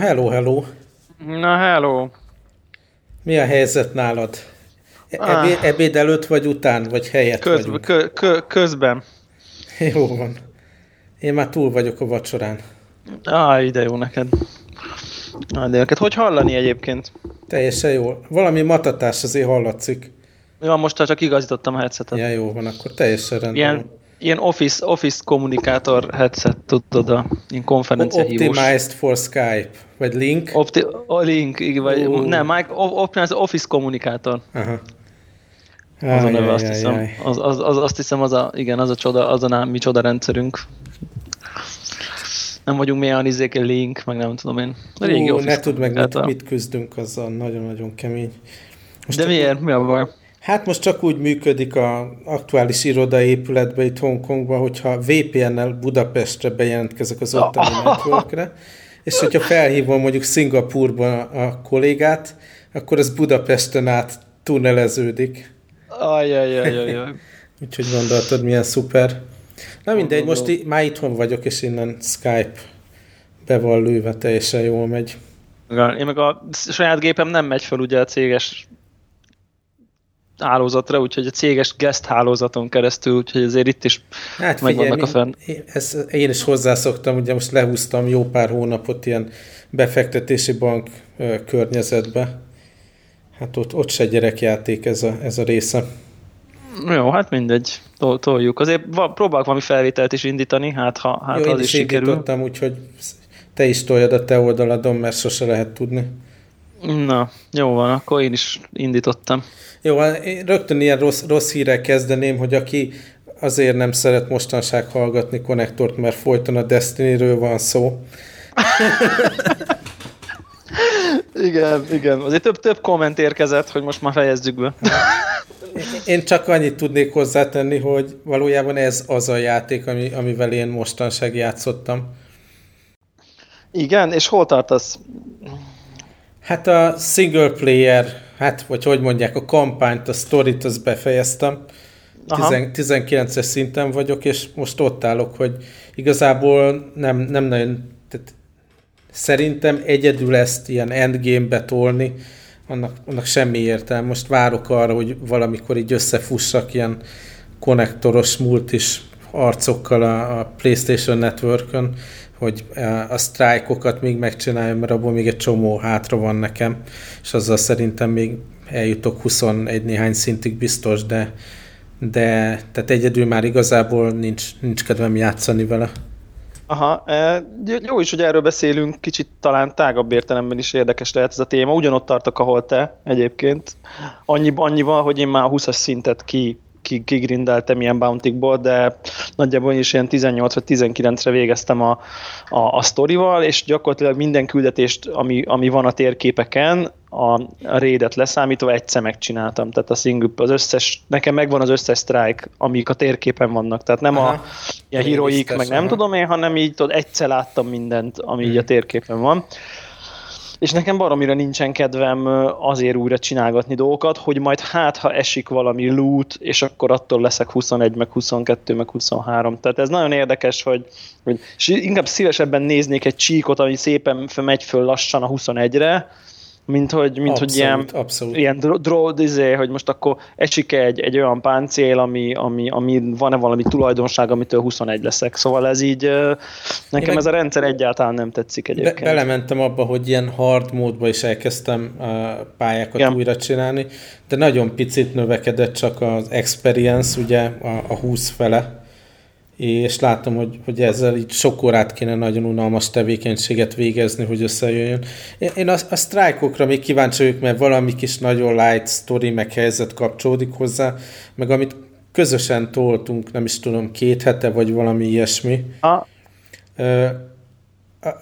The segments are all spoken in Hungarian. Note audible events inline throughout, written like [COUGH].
Hello, hello. Na, hello. Mi a helyzet nálad? Ah. Ebéd, ebéd előtt vagy után, vagy helyett Köz, vagyunk? kö, kö, közben. [LAUGHS] Jó van. Én már túl vagyok a vacsorán. Á, ide jó neked. Na, de neked hogy hallani egyébként? Teljesen jó. Valami matatás azért hallatszik. Ja, most csak igazítottam a headsetet. Ja, jó van, akkor teljesen rendben. Ilyen, ilyen office, office kommunikátor headset, tudod, a ilyen konferencia Optimized for Skype, vagy Link. Opti a Link, vagy uh. nem, Mike, Optimized Office kommunikátor. Aha. Az a neve, azt hiszem. Az, az, az, azt hiszem, az a, igen, az a csoda, az a mi csoda rendszerünk. Nem vagyunk milyen izék, link, meg nem tudom én. Régi Ú, ne tudd meg, mit, mit küzdünk, azzal nagyon-nagyon kemény. Most De miért? Mi a baj? Hát most csak úgy működik a aktuális irodai épületben itt Hongkongban, hogyha VPN-nel Budapestre bejelentkezek az ottani [LAUGHS] networkre, és hogyha felhívom mondjuk Szingapurban a kollégát, akkor az Budapesten át tunneleződik. Ajajajajaj. [LAUGHS] Úgyhogy gondoltad, milyen szuper. Na mindegy, most már itthon vagyok, és innen Skype be van lőve, teljesen jól megy. Én meg a saját gépem nem megy fel ugye a céges hálózatra, úgyhogy a céges guest hálózaton keresztül, úgyhogy azért itt is hát megvannak a fenn. Én, ezt, én is hozzászoktam, ugye most lehúztam jó pár hónapot ilyen befektetési bank környezetbe. Hát ott, ott se gyerekjáték ez a, ez a része. Jó, hát mindegy, Tol toljuk. Azért próbálok valami felvételt is indítani, hát ha, hát Jó, az is, is sikerül. úgyhogy te is toljad a te oldaladon, mert sose lehet tudni. Na, jó van, akkor én is indítottam. Jó, hát én rögtön ilyen rossz, rossz hírek kezdeném, hogy aki azért nem szeret mostanság hallgatni konnektort, mert folyton a Destiny-ről van szó. igen, igen. Azért több, több komment érkezett, hogy most már fejezzük be. Én csak annyit tudnék hozzátenni, hogy valójában ez az a játék, ami, amivel én mostanság játszottam. Igen, és hol tartasz? Hát a single player, hát vagy hogy mondják, a kampányt, a sztorit, azt befejeztem. 19-es szinten vagyok, és most ott állok, hogy igazából nem, nem nagyon, tehát szerintem egyedül ezt ilyen endgame-be tolni, annak, annak semmi értelme. Most várok arra, hogy valamikor így összefussak ilyen konnektoros multis arcokkal a, a PlayStation Network-ön, hogy a sztrájkokat még megcsináljam, mert abból még egy csomó hátra van nekem, és azzal szerintem még eljutok 21 néhány szintig biztos, de, de tehát egyedül már igazából nincs, nincs kedvem játszani vele. Aha, jó is, hogy erről beszélünk, kicsit talán tágabb értelemben is érdekes lehet ez a téma. Ugyanott tartok, ahol te egyébként. Annyi, annyival, hogy én már 20-as szintet ki kigrindeltem ilyen bountikból, de nagyjából is ilyen 18 vagy 19-re végeztem a, a, a sztorival, és gyakorlatilag minden küldetést, ami, ami van a térképeken, a, raidet leszámítva egyszer megcsináltam, tehát a single, az összes, nekem megvan az összes strike, amik a térképen vannak, tehát nem Aha. a ilyen heroik, meg nem aha. tudom én, hanem így tudod, egyszer láttam mindent, ami hmm. így a térképen van és nekem baromira nincsen kedvem azért újra csinálgatni dolgokat, hogy majd hát, ha esik valami loot, és akkor attól leszek 21, meg 22, meg 23. Tehát ez nagyon érdekes, hogy, hogy és inkább szívesebben néznék egy csíkot, ami szépen megy föl lassan a 21-re, mint hogy, mint abszolút, hogy ilyen, abszolút. ilyen draw, izé, hogy most akkor esik egy, egy olyan páncél, ami, ami, ami van-e valami tulajdonság, amitől 21 leszek. Szóval ez így, nekem Én ez a rendszer egyáltalán nem tetszik egyébként. Be, belementem abba, hogy ilyen hard módba is elkezdtem a pályákat Igen. újra csinálni, de nagyon picit növekedett csak az experience, ugye a, a 20 fele, és látom, hogy, hogy ezzel így sok órát kéne nagyon unalmas tevékenységet végezni, hogy összejöjjön. Én, a, a sztrájkokra még kíváncsi vagyok, mert valami kis nagyon light story meg helyzet kapcsolódik hozzá, meg amit közösen toltunk, nem is tudom, két hete, vagy valami ilyesmi. Ha.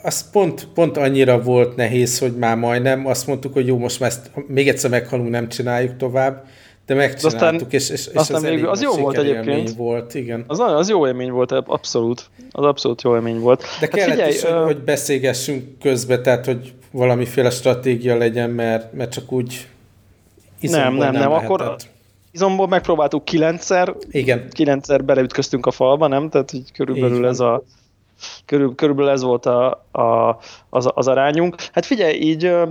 az pont, pont annyira volt nehéz, hogy már majdnem azt mondtuk, hogy jó, most már ezt még egyszer meghalunk, nem csináljuk tovább, de megcsináltuk, aztán, és, és, és aztán az, még, az jó volt egyébként. volt, igen. Az, az jó élmény volt, abszolút. Az abszolút jó élmény volt. De hát kellett figyelj, is, hogy, uh... hogy beszélgessünk közbe, tehát, hogy valamiféle stratégia legyen, mert, mert csak úgy nem, nem, nem, nem. akkor izomból megpróbáltuk kilencszer, Igen. kilencszer beleütköztünk a falba, nem? Tehát így körülbelül ez a körül, körülbelül ez volt a, a, az, az arányunk. Hát figyelj, így ö,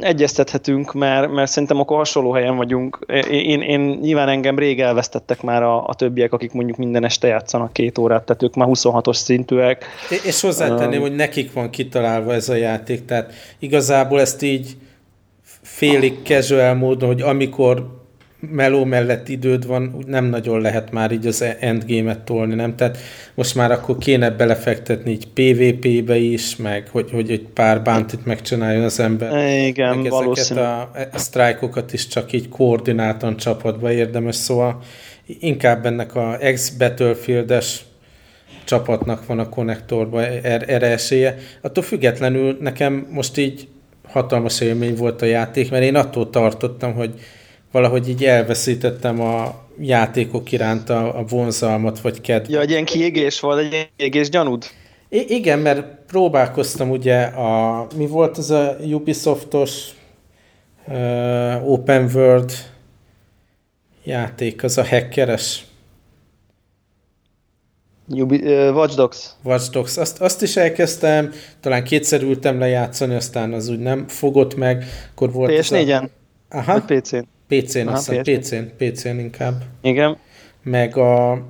egyeztethetünk, mert, mert szerintem akkor hasonló helyen vagyunk. Én, én nyilván engem rég elvesztettek már a, a többiek, akik mondjuk minden este játszanak két órát, tehát ők már 26-os szintűek. És hozzátenném, um, hogy nekik van kitalálva ez a játék, tehát igazából ezt így félig casual módon, hogy amikor meló mellett időd van, nem nagyon lehet már így az endgame-et tolni, nem? Tehát most már akkor kéne belefektetni így PvP-be is, meg hogy, hogy egy pár bántit megcsináljon az ember. Igen, meg valószínű. a, a sztrájkokat is csak így koordináltan csapatba érdemes, szóval inkább ennek a ex-Battlefield-es csapatnak van a konnektorban er, erre esélye. Attól függetlenül nekem most így hatalmas élmény volt a játék, mert én attól tartottam, hogy valahogy így elveszítettem a játékok iránt a, a vonzalmat, vagy kedvet. Ja, egy ilyen kiégés volt, egy kiégés gyanúd? I- igen, mert próbálkoztam ugye a, mi volt az a Ubisoftos uh, Open World játék, az a hackeres. Ubi, uh, Watch Dogs. Watch Dogs. Azt, azt is elkezdtem, talán kétszer ültem lejátszani, aztán az úgy nem fogott meg. Akkor volt PS4-en? A... Aha. PC-n? PC-n, Aha, aztán PC-n, PC-n inkább. Igen. Meg a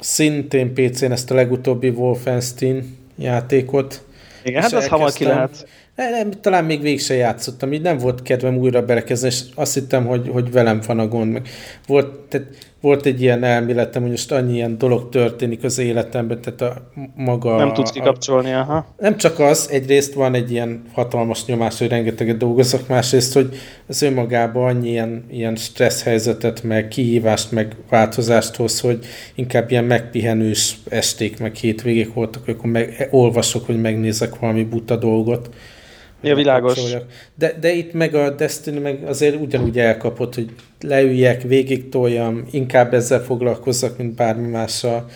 szintén PC-n ezt a legutóbbi Wolfenstein játékot. Igen, hát az hamar ki lehet. Nem, nem, talán még végig se játszottam, így nem volt kedvem újra belekezdeni, és azt hittem, hogy, hogy velem van a gond. Meg volt, tehát volt egy ilyen elméletem, hogy most annyi ilyen dolog történik az életemben, tehát a maga... Nem tudsz kikapcsolni, a, aha. Nem csak az, egyrészt van egy ilyen hatalmas nyomás, hogy rengeteget dolgozok, másrészt, hogy az önmagában annyi ilyen, ilyen stressz helyzetet, meg kihívást, meg változást hoz, hogy inkább ilyen megpihenős esték, meg hétvégék voltak, akkor meg, olvasok, hogy megnézek valami buta dolgot. Ja, világos. De, de itt meg a Destiny meg azért ugyanúgy elkapott, hogy leüljek, végig toljam, inkább ezzel foglalkozzak, mint bármi mással.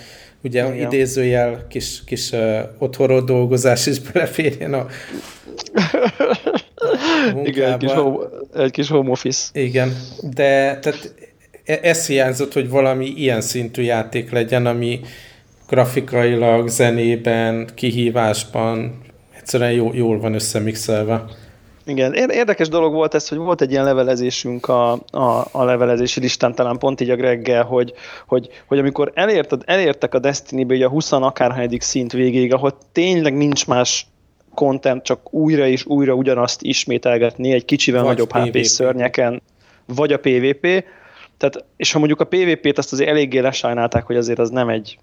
Ugye Igen. idézőjel kis, kis uh, otthonról dolgozás is [LAUGHS] beleférjen a Igen, egy kis, home, egy kis home office. Igen, de tehát e, ez hiányzott, hogy valami ilyen szintű játék legyen, ami grafikailag, zenében, kihívásban egyszerűen jó, jól van összemixelve. Igen, érdekes dolog volt ez, hogy volt egy ilyen levelezésünk a, a, a levelezési listán, talán pont így a Greggel, hogy, hogy, hogy amikor elért, elértek a Destiny-be a 20 akárhányadik szint végéig, ahol tényleg nincs más content, csak újra és újra ugyanazt ismételgetni egy kicsivel vagy nagyobb HP szörnyeken, vagy a PvP, tehát, és ha mondjuk a PvP-t azt azért eléggé lesajnálták, hogy azért az nem egy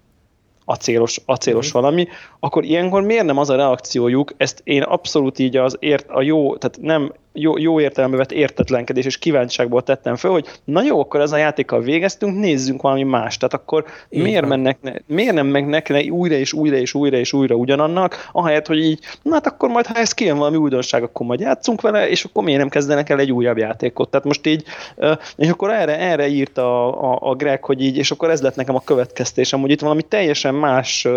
acélos, acélos mm. valami, akkor ilyenkor miért nem az a reakciójuk, ezt én abszolút így az ért, a jó, tehát nem jó, jó értelembe vett értetlenkedés és kíváncsiságból tettem föl, hogy na jó, akkor ez a játékkal végeztünk, nézzünk valami más. Tehát akkor miért, mennek, miért nem mennek ne újra és újra és újra és újra ugyanannak, ahelyett, hogy így, na hát akkor majd, ha ez kijön valami újdonság, akkor majd játszunk vele, és akkor miért nem kezdenek el egy újabb játékot. Tehát most így, és akkor erre, erre írt a, a, a Greg, hogy így, és akkor ez lett nekem a következtésem, hogy itt valami teljesen más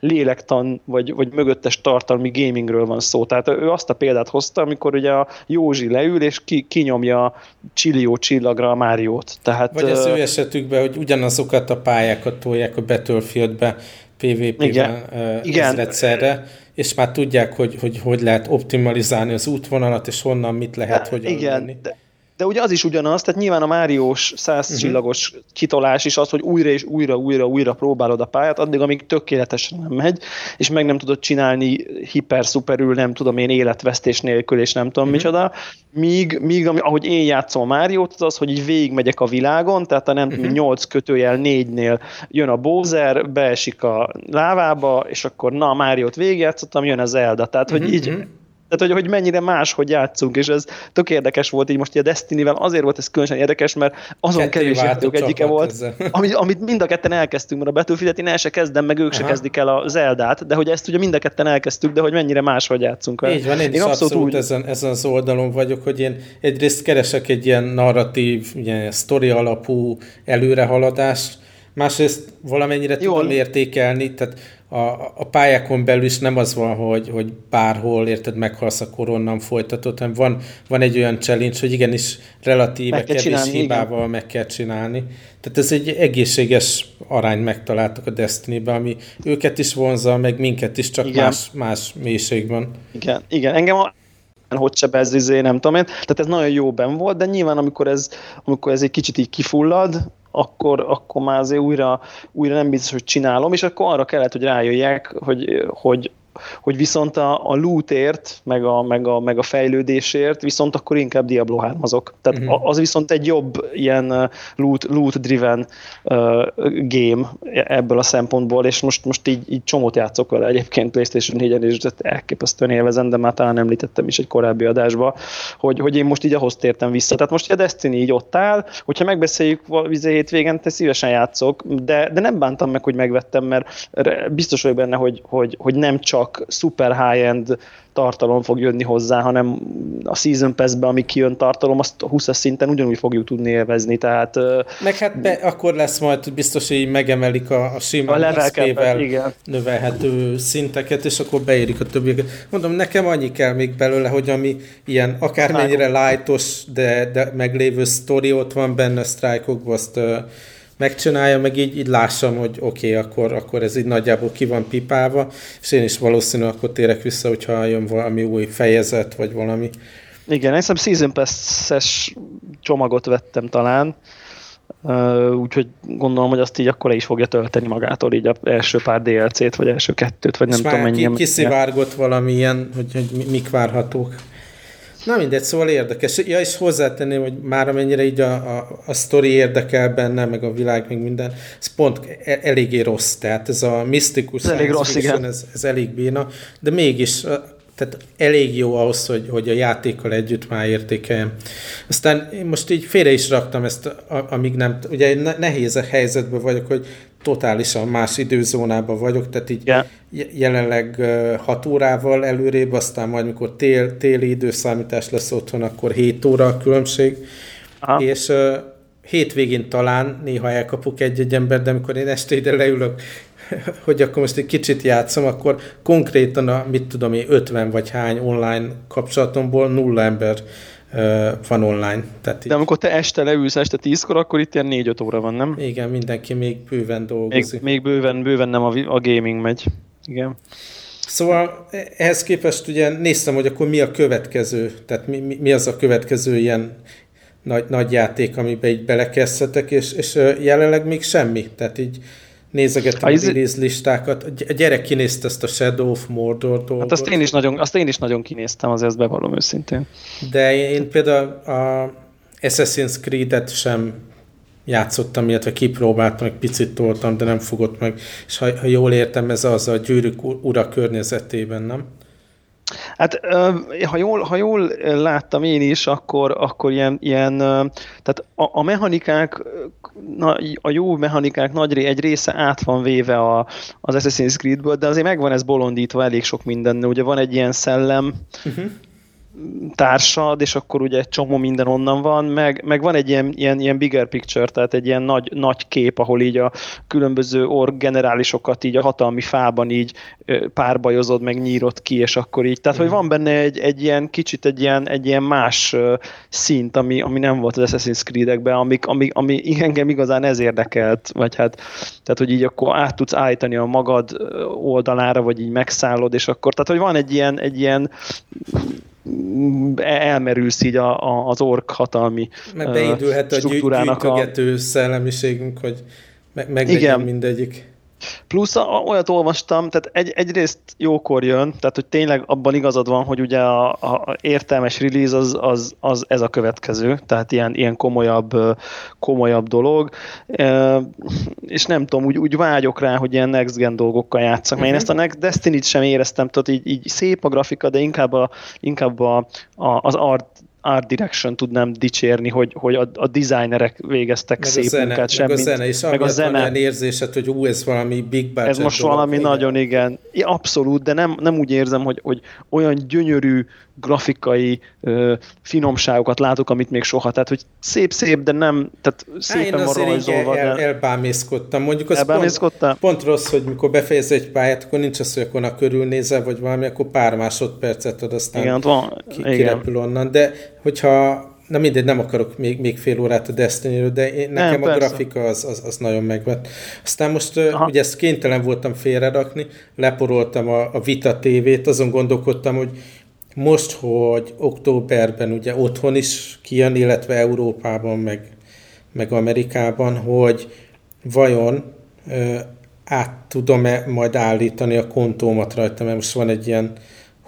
lélektan, vagy, vagy mögöttes tartalmi gamingről van szó. Tehát ő azt a példát hozta, amikor ugye a Józsi leül, és ki, kinyomja csillió csillagra a Máriót. Tehát, Vagy az ő esetükben, hogy ugyanazokat a pályákat tolják a Battlefieldbe PvP-ben ezredszerre, és már tudják, hogy, hogy hogy lehet optimalizálni az útvonalat, és honnan mit lehet, hogy Igen, de, de ugye az is ugyanaz, tehát nyilván a Máriós száz uh-huh. csillagos kitolás is az, hogy újra és újra, újra, újra próbálod a pályát, addig, amíg tökéletesen nem megy, és meg nem tudod csinálni hiper-szuperül, nem tudom én, életvesztés nélkül, és nem tudom uh-huh. micsoda, míg, míg ahogy én játszom a Máriót, az az, hogy így végigmegyek a világon, tehát a nem uh-huh. 8 kötőjel 4-nél jön a Bowser, beesik a lávába, és akkor na, Máriót végigjátszottam, jön az Zelda, tehát hogy uh-huh. így tehát, hogy, hogy mennyire más, hogy játszunk, és ez tök érdekes volt így most a Destiny-vel, azért volt ez különösen érdekes, mert azon Ketté kevés játék egyike volt, [LAUGHS] amit, amit mind a ketten elkezdtünk, mert a Battlefield-et én el se kezdem, meg ők Aha. se kezdik el a Zeldát, de hogy ezt ugye mind a ketten elkezdtük, de hogy mennyire más, hogy játszunk Így van, én, én abszolút, abszolút úgy... ezen, ezen az oldalon vagyok, hogy én egyrészt keresek egy ilyen narratív, ilyen sztori alapú előrehaladást, másrészt valamennyire Jól. tudom értékelni, tehát a, a pályákon belül is nem az van, hogy, hogy bárhol, érted, meghalsz, akkor onnan folytatod, hanem van, van egy olyan challenge, hogy igenis relatíve meg kevés csinálni, hibával igen. meg kell csinálni. Tehát ez egy egészséges arány megtaláltak a Destiny-ben, ami őket is vonza, meg minket is, csak igen. más, más mélységben. Igen, igen. Engem a hogy sebez, izé, nem tudom én. Tehát ez nagyon jó ben volt, de nyilván amikor ez, amikor ez egy kicsit így kifullad, akkor, akkor már azért újra, újra nem biztos, hogy csinálom, és akkor arra kellett, hogy rájöjjek, hogy, hogy hogy viszont a, a lootért, meg a, meg, a, meg a fejlődésért, viszont akkor inkább Diablo 3 azok. Tehát uh-huh. az viszont egy jobb ilyen loot, loot-driven uh, game ebből a szempontból, és most, most így, így csomót játszok vele egyébként PlayStation 4-en, és elképesztően élvezem, de már talán említettem is egy korábbi adásba, hogy, hogy én most így ahhoz tértem vissza. Tehát most a Destiny így ott áll, hogyha megbeszéljük vizé hétvégen, te szívesen játszok, de, de nem bántam meg, hogy megvettem, mert biztos vagyok benne, hogy, hogy, hogy nem csak csak super high-end tartalom fog jönni hozzá, hanem a Season Pass-be, ami kijön tartalom, azt a 20 szinten ugyanúgy fogjuk tudni élvezni, tehát... Meg hát be, akkor lesz majd biztos, hogy megemelik a, a sima igen. növelhető szinteket, és akkor beérik a többieket. Mondom, nekem annyi kell még belőle, hogy ami ilyen akármennyire lightos, de, de meglévő sztori ott van benne a sztrájkokban, azt megcsinálja, meg így, így lássam, hogy oké, okay, akkor, akkor ez így nagyjából ki van pipálva, és én is valószínű akkor térek vissza, hogyha jön valami új fejezet, vagy valami. Igen, hiszem Season Pass-es csomagot vettem talán, úgyhogy gondolom, hogy azt így akkor is fogja tölteni magától így az első pár DLC-t, vagy első kettőt, vagy nem és tudom mennyi. Ki, kiszivárgott valamilyen, hogy, hogy mik várhatók. Na mindegy, szóval érdekes. Ja, és hozzátenném, hogy már amennyire így a, a, a sztori érdekel benne, meg a világ, meg minden, ez pont e, eléggé rossz. Tehát ez a misztikus, ez elég rossz, igen. Ez, ez elég béna, de mégis tehát elég jó ahhoz, hogy, hogy a játékkal együtt már értékeljem. Aztán én most így félre is raktam ezt, amíg nem, ugye nehéz a helyzetben vagyok, hogy totálisan más időzónában vagyok, tehát így yeah. jelenleg 6 órával előrébb, aztán majd mikor tél, téli időszámítás lesz otthon, akkor 7 óra a különbség, Aha. és hétvégén talán néha elkapok egy-egy ember, de amikor én este ide leülök, [LAUGHS] hogy akkor most egy kicsit játszom, akkor konkrétan a, mit tudom én, 50 vagy hány online kapcsolatomból nulla ember van online. Tehát De amikor te este leülsz este 10-kor, akkor itt ilyen 4-5 óra van, nem? Igen, mindenki még bőven dolgozik. Még, még bőven, bőven nem a, a gaming megy. Igen. Szóval ehhez képest ugye néztem, hogy akkor mi a következő, tehát mi, mi az a következő ilyen nagy, nagy játék, amiben így belekezdhetek, és, és jelenleg még semmi. Tehát így nézegettem a, a release listákat. A gyerek kinézte ezt a Shadow of Mordor dolgot. Hát azt én is nagyon, azt én is nagyon kinéztem, azért ezt bevallom őszintén. De én például a Assassin's Creed-et sem játszottam, illetve kipróbáltam, egy picit toltam, de nem fogott meg. És ha, ha jól értem, ez az a gyűrűk ura környezetében, nem? Hát ha jól, ha jól láttam én is, akkor, akkor ilyen, ilyen tehát a, a mechanikák, a jó mechanikák nagy egy része át van véve a, az Assassin's Creed-ből, de azért megvan ez bolondítva elég sok minden. Ugye van egy ilyen szellem, uh-huh társad, és akkor ugye egy csomó minden onnan van, meg, meg van egy ilyen, ilyen, ilyen bigger picture, tehát egy ilyen nagy, nagy kép, ahol így a különböző org generálisokat így a hatalmi fában így párbajozod, meg nyírod ki, és akkor így, tehát hogy van benne egy, egy ilyen kicsit egy ilyen, egy ilyen más szint, ami, ami nem volt az Assassin's Creed-ekben, ami, ami, ami [LAUGHS] engem igazán ez érdekelt, vagy hát, tehát hogy így akkor át tudsz állítani a magad oldalára, vagy így megszállod, és akkor, tehát hogy van egy ilyen, egy ilyen elmerülsz így a, a, az ork hatalmi Meg beindulhet a gyűjtögető a... szellemiségünk, hogy meg, meg mindegyik. Plusz olyat olvastam, tehát egy, egyrészt jókor jön, tehát hogy tényleg abban igazad van, hogy ugye a, a értelmes release az, az, az ez a következő, tehát ilyen, ilyen komolyabb, komolyabb dolog, e, és nem tudom, úgy, úgy vágyok rá, hogy ilyen next gen dolgokkal játszak, mert uh-huh. én ezt a Destiny-t sem éreztem, tehát így, így szép a grafika, de inkább, a, inkább a, a, az art art direction tudnám dicsérni, hogy, hogy a, a designerek végeztek meg szép zene, munkát. Meg a zene is, meg a zene. olyan érzésed, hogy ú, ez valami big budget Ez most dolog, valami igen. nagyon, igen. Ja, abszolút, de nem, nem úgy érzem, hogy, hogy olyan gyönyörű grafikai ö, finomságokat látok, amit még soha. Tehát, hogy szép-szép, de nem, tehát szépen Há, van rajzolva. El, el, elbámészkodtam. Mondjuk az pont, pont rossz, hogy mikor befejez egy pályát, akkor nincs az, hogy akkor a körülnézel, vagy valami, akkor pár másodpercet ad, aztán igen, van, ki, igen. kirepül onnan. De hogyha Na mindegy, nem akarok még, még fél órát a destiny de én, nekem nem, a persze. grafika az, az, az nagyon megvett. Aztán most Aha. ugye ezt kénytelen voltam félrerakni, leporoltam a, a Vita TV-t, azon gondolkodtam, hogy most, hogy októberben ugye otthon is kijön, illetve Európában, meg, meg Amerikában, hogy vajon ö, át tudom-e majd állítani a kontómat rajta, mert most van egy ilyen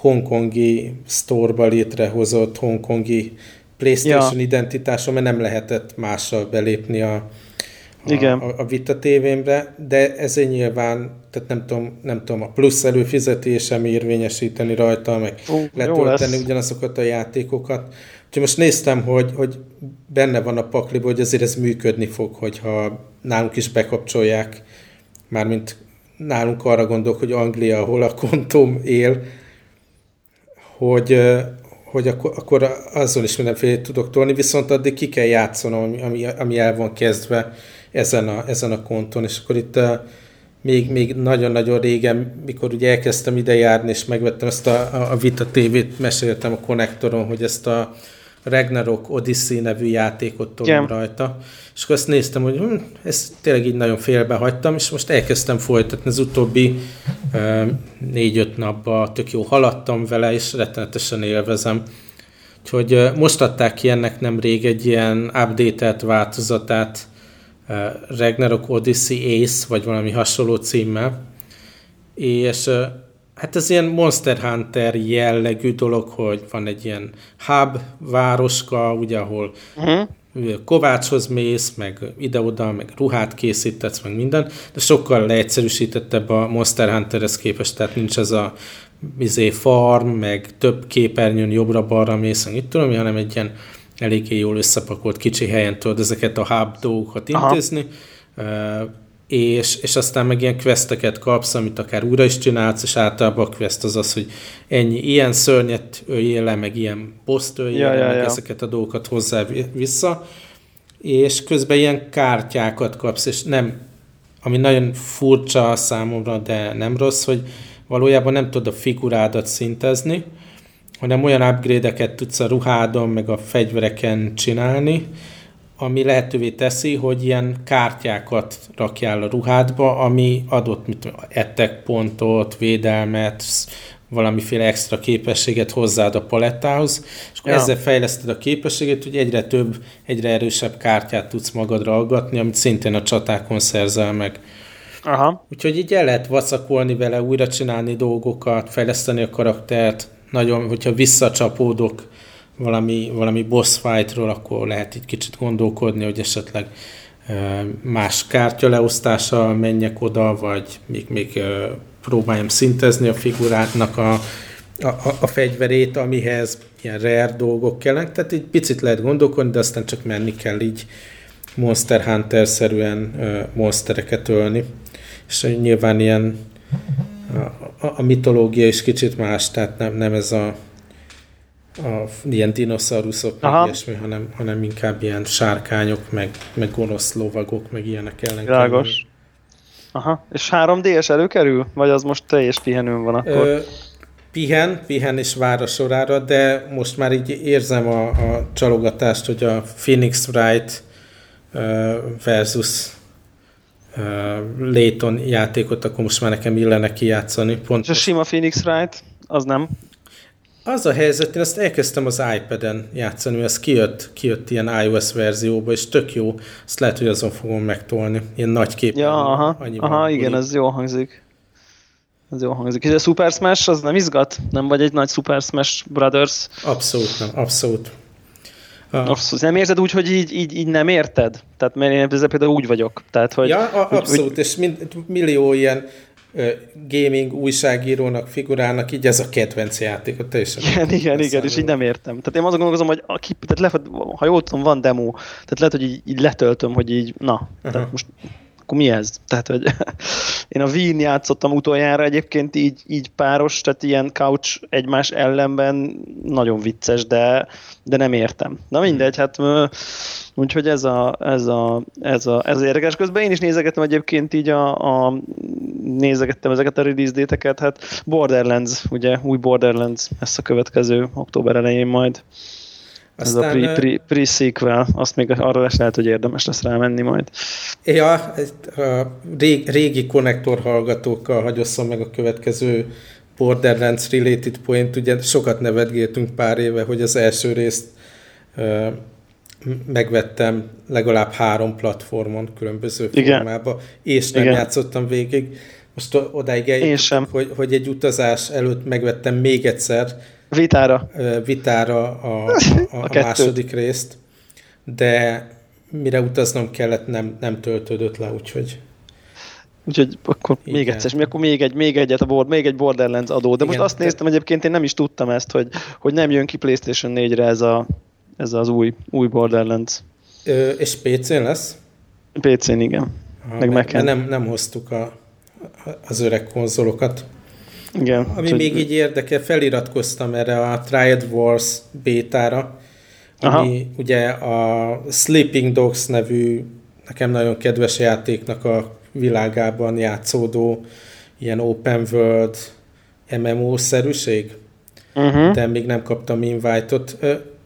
hongkongi sztorba létrehozott hongkongi PlayStation ja. identitásom, mert nem lehetett mással belépni a, a, Igen. a, a Vita tévémbre, de ezért nyilván, tehát nem tudom, nem tudom a plusz előfizetésem érvényesíteni rajta, meg uh, letölteni ugyanazokat a játékokat. Úgyhogy most néztem, hogy, hogy benne van a pakliba, hogy azért ez működni fog, hogyha nálunk is bekapcsolják, mármint nálunk arra gondolok, hogy Anglia, ahol a kontóm él, hogy, hogy akkor, akkor azon is mindenféle tudok tolni, viszont addig ki kell játszanom, ami, ami el van kezdve ezen a, ezen a konton, és akkor itt uh, még, még nagyon-nagyon régen, mikor ugye elkezdtem ide járni, és megvettem ezt a, a Vita TV-t, meséltem a konnektoron, hogy ezt a Ragnarok Odyssey nevű játékot tolom yeah. rajta, és akkor azt néztem, hogy hm, ezt tényleg így nagyon félbe hagytam, és most elkezdtem folytatni az utóbbi négy-öt napban, tök jó haladtam vele, és rettenetesen élvezem. Úgyhogy most adták ki ennek nemrég egy ilyen update változatát, Ragnarok Odyssey Ace, vagy valami hasonló címmel, és Hát ez ilyen Monster Hunter jellegű dolog, hogy van egy ilyen hub városka, ugye, ahol uh-huh. kovácshoz mész, meg ide-oda, meg ruhát készítetsz, meg minden, de sokkal leegyszerűsítettebb a Monster Hunterhez képest, tehát nincs ez a izé, farm, meg több képernyőn jobbra-balra mész, mit tudom, hanem egy ilyen eléggé jól összepakolt kicsi helyen tudod ezeket a hub dolgokat intézni. Aha és, és aztán meg ilyen questeket kapsz, amit akár újra is csinálsz, és általában a quest az az, hogy ennyi ilyen szörnyet öljél le, meg ilyen poszt öljél ja, le, ja, meg ja. ezeket a dolgokat hozzá vissza, és közben ilyen kártyákat kapsz, és nem, ami nagyon furcsa számomra, de nem rossz, hogy valójában nem tudod a figurádat szintezni, hanem olyan upgrade-eket tudsz a ruhádon, meg a fegyvereken csinálni, ami lehetővé teszi, hogy ilyen kártyákat rakjál a ruhádba, ami adott mit ettek pontot, védelmet, valamiféle extra képességet hozzáad a palettához, és akkor ja. ezzel fejleszted a képességet, hogy egyre több, egyre erősebb kártyát tudsz magadra aggatni, amit szintén a csatákon szerzel meg. Aha. Úgyhogy így el lehet vacakolni vele, újra csinálni dolgokat, fejleszteni a karaktert, nagyon, hogyha visszacsapódok valami, valami boss fightról, akkor lehet egy kicsit gondolkodni, hogy esetleg más kártya leosztással menjek oda, vagy még, még próbáljam szintezni a figurátnak a, a, a fegyverét, amihez ilyen rare dolgok kellene. Tehát egy picit lehet gondolkodni, de aztán csak menni kell így Monster Hunter-szerűen monstereket ölni. És nyilván ilyen a, a mitológia is kicsit más, tehát nem, nem ez a a, ilyen dinoszauruszok, meg ilyesmi, hanem, hanem inkább ilyen sárkányok, meg, meg gonosz lovagok, meg ilyenek ellen. Világos. Aha, és 3D-es előkerül? Vagy az most teljes pihenőn van akkor? Ö, pihen, pihen és vár a sorára, de most már így érzem a, a csalogatást, hogy a Phoenix Wright uh, versus Layton játékot, akkor most már nekem illene kijátszani. Pont és a sima Phoenix Wright, az nem? Az a helyzet, én ezt elkezdtem az iPad-en játszani, mert ez kijött, kijött ilyen iOS verzióba, és tök jó. Azt lehet, hogy azon fogom megtolni. Ilyen nagy kép. Ja, aha, aha igen, ez jó hangzik. Ez jó hangzik. És a Super Smash az nem izgat? Nem vagy egy nagy Super Smash Brothers? Abszolút nem, abszolút. Uh. Abszolút. Nem érzed úgy, hogy így, így, így nem érted? Tehát mert én például úgy vagyok. Tehát, hogy, ja, a, abszolút, hogy... és mind, millió ilyen gaming újságírónak, figurának, így ez a kedvenc játék. Teljesen igen, igen, igen, és így nem értem. Tehát én azon gondolkozom, hogy aki, tehát le, ha jól tudom, van demo, tehát lehet, hogy így, így letöltöm, hogy így, na, tehát most akkor mi ez? Tehát, hogy [LAUGHS] én a Wien játszottam utoljára egyébként így, így páros, tehát ilyen couch egymás ellenben nagyon vicces, de, de nem értem. Na mindegy, hát úgyhogy ez a, ez a, ez a, ez a érdekes. Közben én is nézegettem egyébként így a, a nézegettem ezeket a release déteket, hát Borderlands, ugye, új Borderlands, ezt a következő október elején majd. Aztán, Ez a pre, pre, pre-sequel, azt még arra lesz lehet, hogy érdemes lesz rámenni majd. Ja, a régi, régi konnektor hallgatókkal hagyosszam meg a következő Borderlands Related Point, ugye sokat nevetgéltünk pár éve, hogy az első részt megvettem legalább három platformon különböző Igen. formában, és nem Igen. játszottam végig. Most odáig eljutottam, hogy, hogy egy utazás előtt megvettem még egyszer, Vitára. Vitára a, a, [LAUGHS] a, a második részt, de mire utaznom kellett, nem, nem töltődött le, úgyhogy... Úgyhogy akkor Igen. még egyszer, akkor még, egy, még egyet a board, még egy Borderlands adó. De Igen, most azt de... néztem egyébként, én nem is tudtam ezt, hogy, hogy nem jön ki PlayStation 4-re ez, a, ez az új, új Borderlands. Ö, és PC-n lesz? PC-n, igen. Ha, Meg mert nem, nem hoztuk a, az öreg konzolokat. Igen. Ami csak... még így érdekel, feliratkoztam erre a Triad Wars bétára, ami Aha. ugye a Sleeping Dogs nevű, nekem nagyon kedves játéknak a világában játszódó ilyen open world MMO-szerűség, uh-huh. de még nem kaptam invite-ot.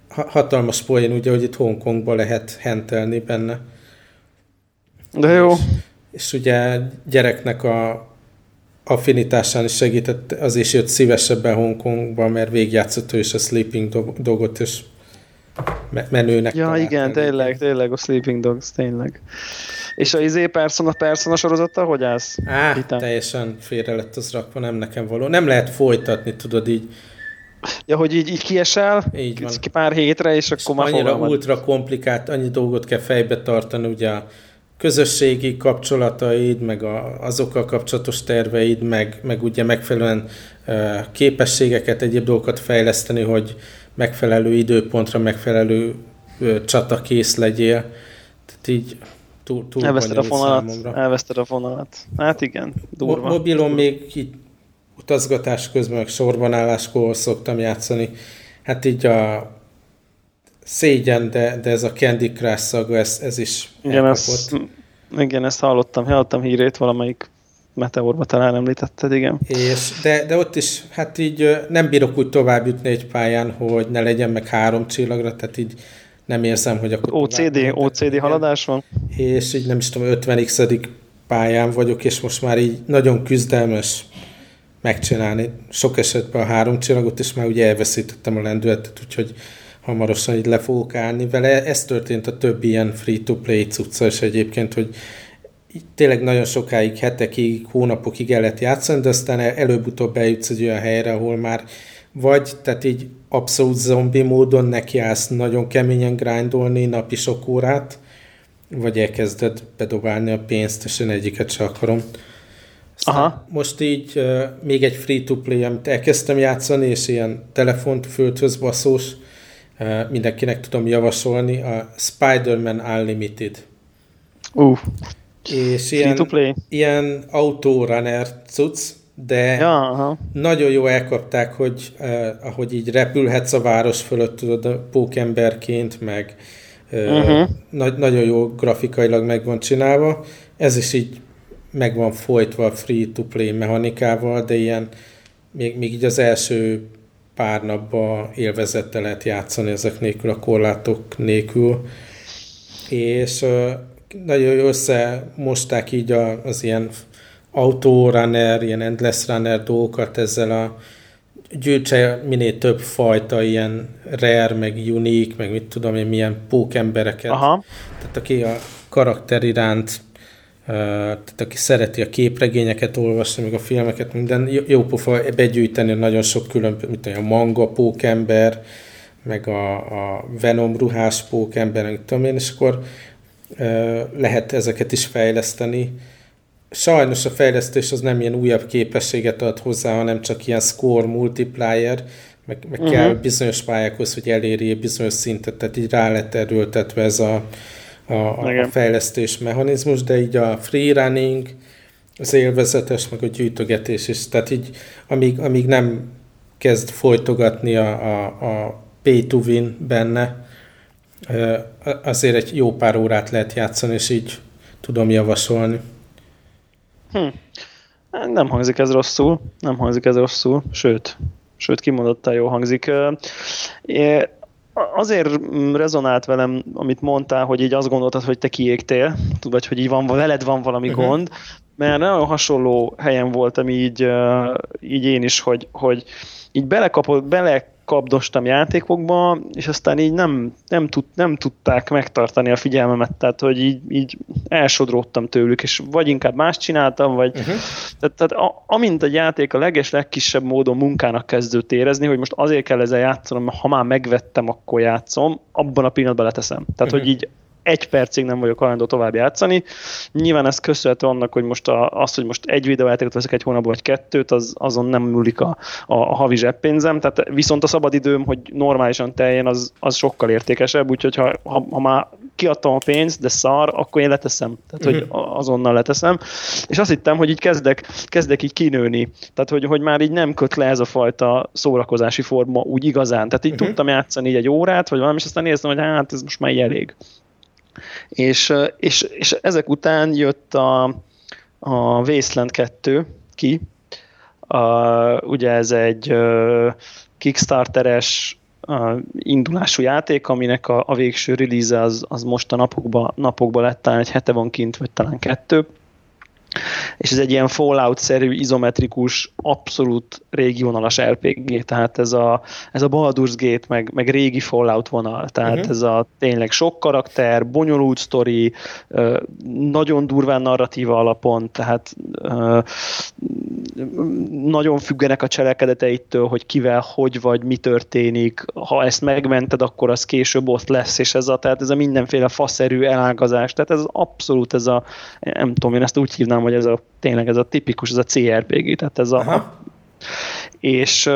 Hatalmas poén ugye, hogy itt Hongkongba lehet hentelni benne. De jó. És, és ugye gyereknek a affinitásán is segített, az is jött szívesebben Hongkongba, mert végigjátszott ő is a Sleeping Dogot, és menőnek Ja, igen, tényleg, tényleg a Sleeping Dogs, tényleg. És a izé Persona, Persona sorozata, hogy állsz? Á, Hittem. teljesen félre lett az rakva, nem nekem való. Nem lehet folytatni, tudod így. Ja, hogy így, így kiesel, így van. pár hétre, és akkor és már annyira ultra komplikált, annyi dolgot kell fejbe tartani, ugye a közösségi kapcsolataid, meg a, azokkal kapcsolatos terveid, meg, meg ugye megfelelően képességeket, egyéb dolgokat fejleszteni, hogy megfelelő időpontra, megfelelő uh, csata kész legyél. Tehát így túl, túl elveszted a fonalat, számomra. elveszted a fonalat. Hát igen, durva. Mo- mobilon még így utazgatás közben, meg sorban álláskor szoktam játszani. Hát így a szégyen, de, de ez a Candy Crush szaga, ez, ez is igen, ezt, igen, ezt hallottam, hallottam hírét, valamelyik Meteorba talán említetted, igen. És, de, de ott is, hát így nem bírok úgy tovább jutni egy pályán, hogy ne legyen meg három csillagra, tehát így nem érzem, hogy akkor... OCD, OCD haladás van? És így nem is tudom, 50 x pályán vagyok, és most már így nagyon küzdelmes megcsinálni. Sok esetben a három csillagot, és már ugye elveszítettem a lendületet, úgyhogy hamarosan így le fogok állni vele. Ez történt a többi ilyen free-to-play cucca is egyébként, hogy tényleg nagyon sokáig, hetekig, hónapokig el lehet játszani, de aztán előbb-utóbb eljutsz egy olyan helyre, ahol már vagy, tehát így abszolút zombi módon nekiállsz nagyon keményen grindolni napi sok órát, vagy elkezded bedobálni a pénzt, és én egyiket sem akarom. Aha. Most így uh, még egy free-to-play, amit elkezdtem játszani, és ilyen telefont földhöz baszós, mindenkinek tudom javasolni, a Spider-Man Unlimited. Uh, és ilyen, play. ilyen autorunner cucc, de ja, aha. nagyon jó elkapták, hogy uh, ahogy így repülhetsz a város fölött, tudod, pókemberként, meg uh, uh-huh. na- nagyon jó grafikailag meg van csinálva. Ez is így meg van folytva a free-to-play mechanikával, de ilyen még, még így az első pár napba élvezettel lehet játszani ezek nélkül, a korlátok nélkül. És nagyon jó összemosták így az ilyen autorunner, ilyen endless runner dolgokat ezzel a gyűjtse minél több fajta ilyen rare, meg unique, meg mit tudom én, milyen pókembereket. Aha. Tehát aki a karakter iránt tehát aki szereti a képregényeket olvasni, meg a filmeket, minden jó pofa begyűjteni nagyon sok külön, mint a manga pókember, meg a, a Venom ruhás pókember, meg tudom én, és akkor lehet ezeket is fejleszteni. sajnos a fejlesztés az nem ilyen újabb képességet ad hozzá, hanem csak ilyen score multiplier, meg, meg uh-huh. kell bizonyos pályákhoz, hogy elérje bizonyos szintet, tehát így rá lett erőltetve ez a, a, a fejlesztés mechanizmus, de így a freerunning, az élvezetes, meg a gyűjtögetés is, tehát így amíg, amíg nem kezd folytogatni a, a, a pay to win benne, azért egy jó pár órát lehet játszani, és így tudom javasolni. Hm. Nem hangzik ez rosszul, nem hangzik ez rosszul, sőt, sőt kimondottan jó hangzik. Azért rezonált velem, amit mondtál, hogy így azt gondoltad, hogy te kiégtél, vagy hogy így van, veled van valami uh-huh. gond, mert nagyon hasonló helyen voltam így, így én is, hogy, hogy így belekapott, bele kapdostam játékokba, és aztán így nem, nem, tud, nem tudták megtartani a figyelmemet, tehát hogy így, így elsodródtam tőlük, és vagy inkább más csináltam, vagy uh-huh. tehát, tehát a, amint a játék a leges, legkisebb módon munkának kezdődött érezni, hogy most azért kell ezzel játszanom, mert ha már megvettem, akkor játszom, abban a pillanatban leteszem. Tehát, uh-huh. hogy így egy percig nem vagyok hajlandó tovább játszani. Nyilván ez köszönhető annak, hogy most a, az, hogy most egy videójátékot veszek egy hónapban, vagy kettőt, az, azon nem múlik a, a, a havi zseppénzem, tehát viszont a szabadidőm, hogy normálisan teljen, az, az sokkal értékesebb, úgyhogy ha, ha, ha már kiadtam a pénzt, de szar, akkor én leteszem. Tehát, hogy mhm. azonnal leteszem. És azt hittem, hogy így kezdek, kezdek így kinőni. Tehát, hogy, hogy már így nem köt le ez a fajta szórakozási forma úgy igazán. Tehát így uh-huh. tudtam játszani így egy órát, vagy valami, és aztán néztem, hogy hát ez most már elég. És, és, és ezek után jött a, a Wasteland 2 ki, a, ugye ez egy Kickstarteres indulású játék, aminek a, a végső release az, az most a napokban napokba lett, talán egy hete van kint, vagy talán kettő és ez egy ilyen Fallout-szerű, izometrikus, abszolút régionalas RPG, tehát ez a, ez a Baldur's Gate, meg, meg régi Fallout vonal, tehát uh-huh. ez a tényleg sok karakter, bonyolult sztori, nagyon durván narratíva alapon, tehát nagyon függenek a cselekedeteitől, hogy kivel, hogy vagy, mi történik, ha ezt megmented, akkor az később ott lesz, és ez a, tehát ez a mindenféle faszerű elágazás, tehát ez abszolút ez a, nem tudom, én ezt úgy hívnám, hogy ez a, tényleg ez a tipikus, ez a CRPG, tehát ez a, a és,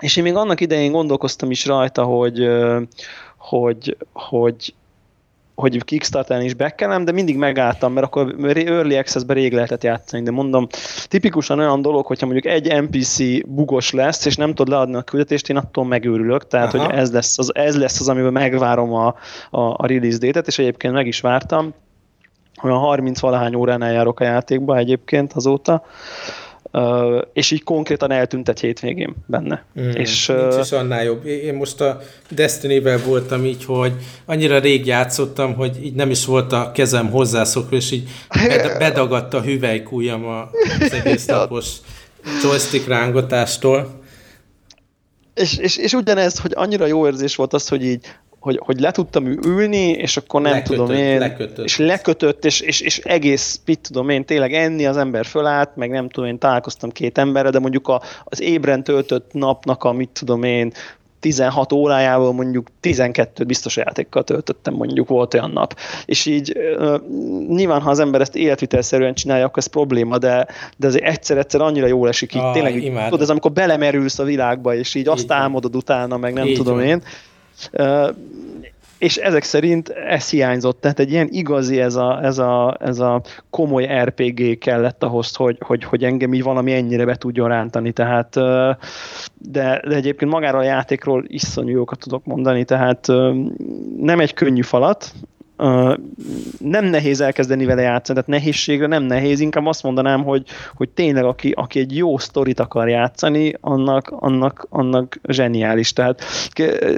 és én még annak idején gondolkoztam is rajta, hogy, hogy, hogy hogy Kickstarter-en is bekelem, de mindig megálltam, mert akkor Early Access-ben rég lehetett játszani, de mondom, tipikusan olyan dolog, hogyha mondjuk egy NPC bugos lesz, és nem tud leadni a küldetést, én attól megőrülök, tehát Aha. hogy ez lesz az, ez lesz az, amiben megvárom a, a, a release date-et, és egyébként meg is vártam, olyan 30 valahány óránál járok a játékba egyébként azóta, Uh, és így konkrétan eltűnt egy hétvégén benne. Mm, és, nincs is annál jobb. Én most a Destiny-vel voltam így, hogy annyira rég játszottam, hogy így nem is volt a kezem hozzászokva, és így bed- [LAUGHS] bedagadt a hüvelykújam az egész [LAUGHS] napos joystick rángatástól. És, és, és ugyanez, hogy annyira jó érzés volt az, hogy így hogy, hogy le tudtam ülni, és akkor nem lekötött, tudom én, lekötött. és lekötött, és, és, és egész, mit tudom én, tényleg enni az ember fölállt, meg nem tudom én, találkoztam két emberre, de mondjuk a, az ébren töltött napnak a, mit tudom én, 16 órájával mondjuk 12 biztos játékkal töltöttem, mondjuk volt olyan nap. És így nyilván, ha az ember ezt életvitelszerűen csinálja, akkor ez probléma, de, de azért egyszer-egyszer annyira jól esik így. Ah, Tényleg, imádom. tudod, ez amikor belemerülsz a világba, és így, így azt álmodod utána, meg nem így tudom van. én és ezek szerint ez hiányzott, tehát egy ilyen igazi, ez a, ez a, ez a komoly RPG kellett ahhoz, hogy, hogy, hogy engem így valami ennyire be tudjon rántani, tehát de, de egyébként magáról a játékról iszonyú jókat tudok mondani, tehát nem egy könnyű falat, nem nehéz elkezdeni vele játszani, tehát nehézségre nem nehéz, inkább azt mondanám, hogy, hogy tényleg aki, aki egy jó sztorit akar játszani, annak, annak, annak zseniális. Tehát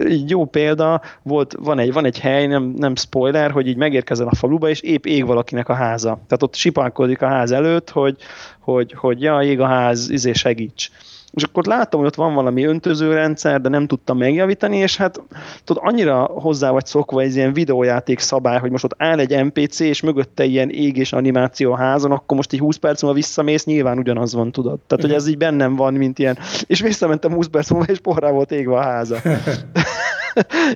egy jó példa, volt, van egy, van egy hely, nem, nem spoiler, hogy így megérkezel a faluba, és épp ég valakinek a háza. Tehát ott sipálkodik a ház előtt, hogy, hogy, hogy ja, ég a ház, izé segíts és akkor láttam, hogy ott van valami öntözőrendszer, de nem tudtam megjavítani, és hát tudod, annyira hozzá vagy szokva egy ilyen videójáték szabály, hogy most ott áll egy NPC, és mögötte ilyen égés animáció házon, akkor most így 20 perc múlva visszamész, nyilván ugyanaz van, tudod. Tehát, hogy ez így bennem van, mint ilyen, és visszamentem 20 perc múlva, és porrá volt égve a háza. [LAUGHS]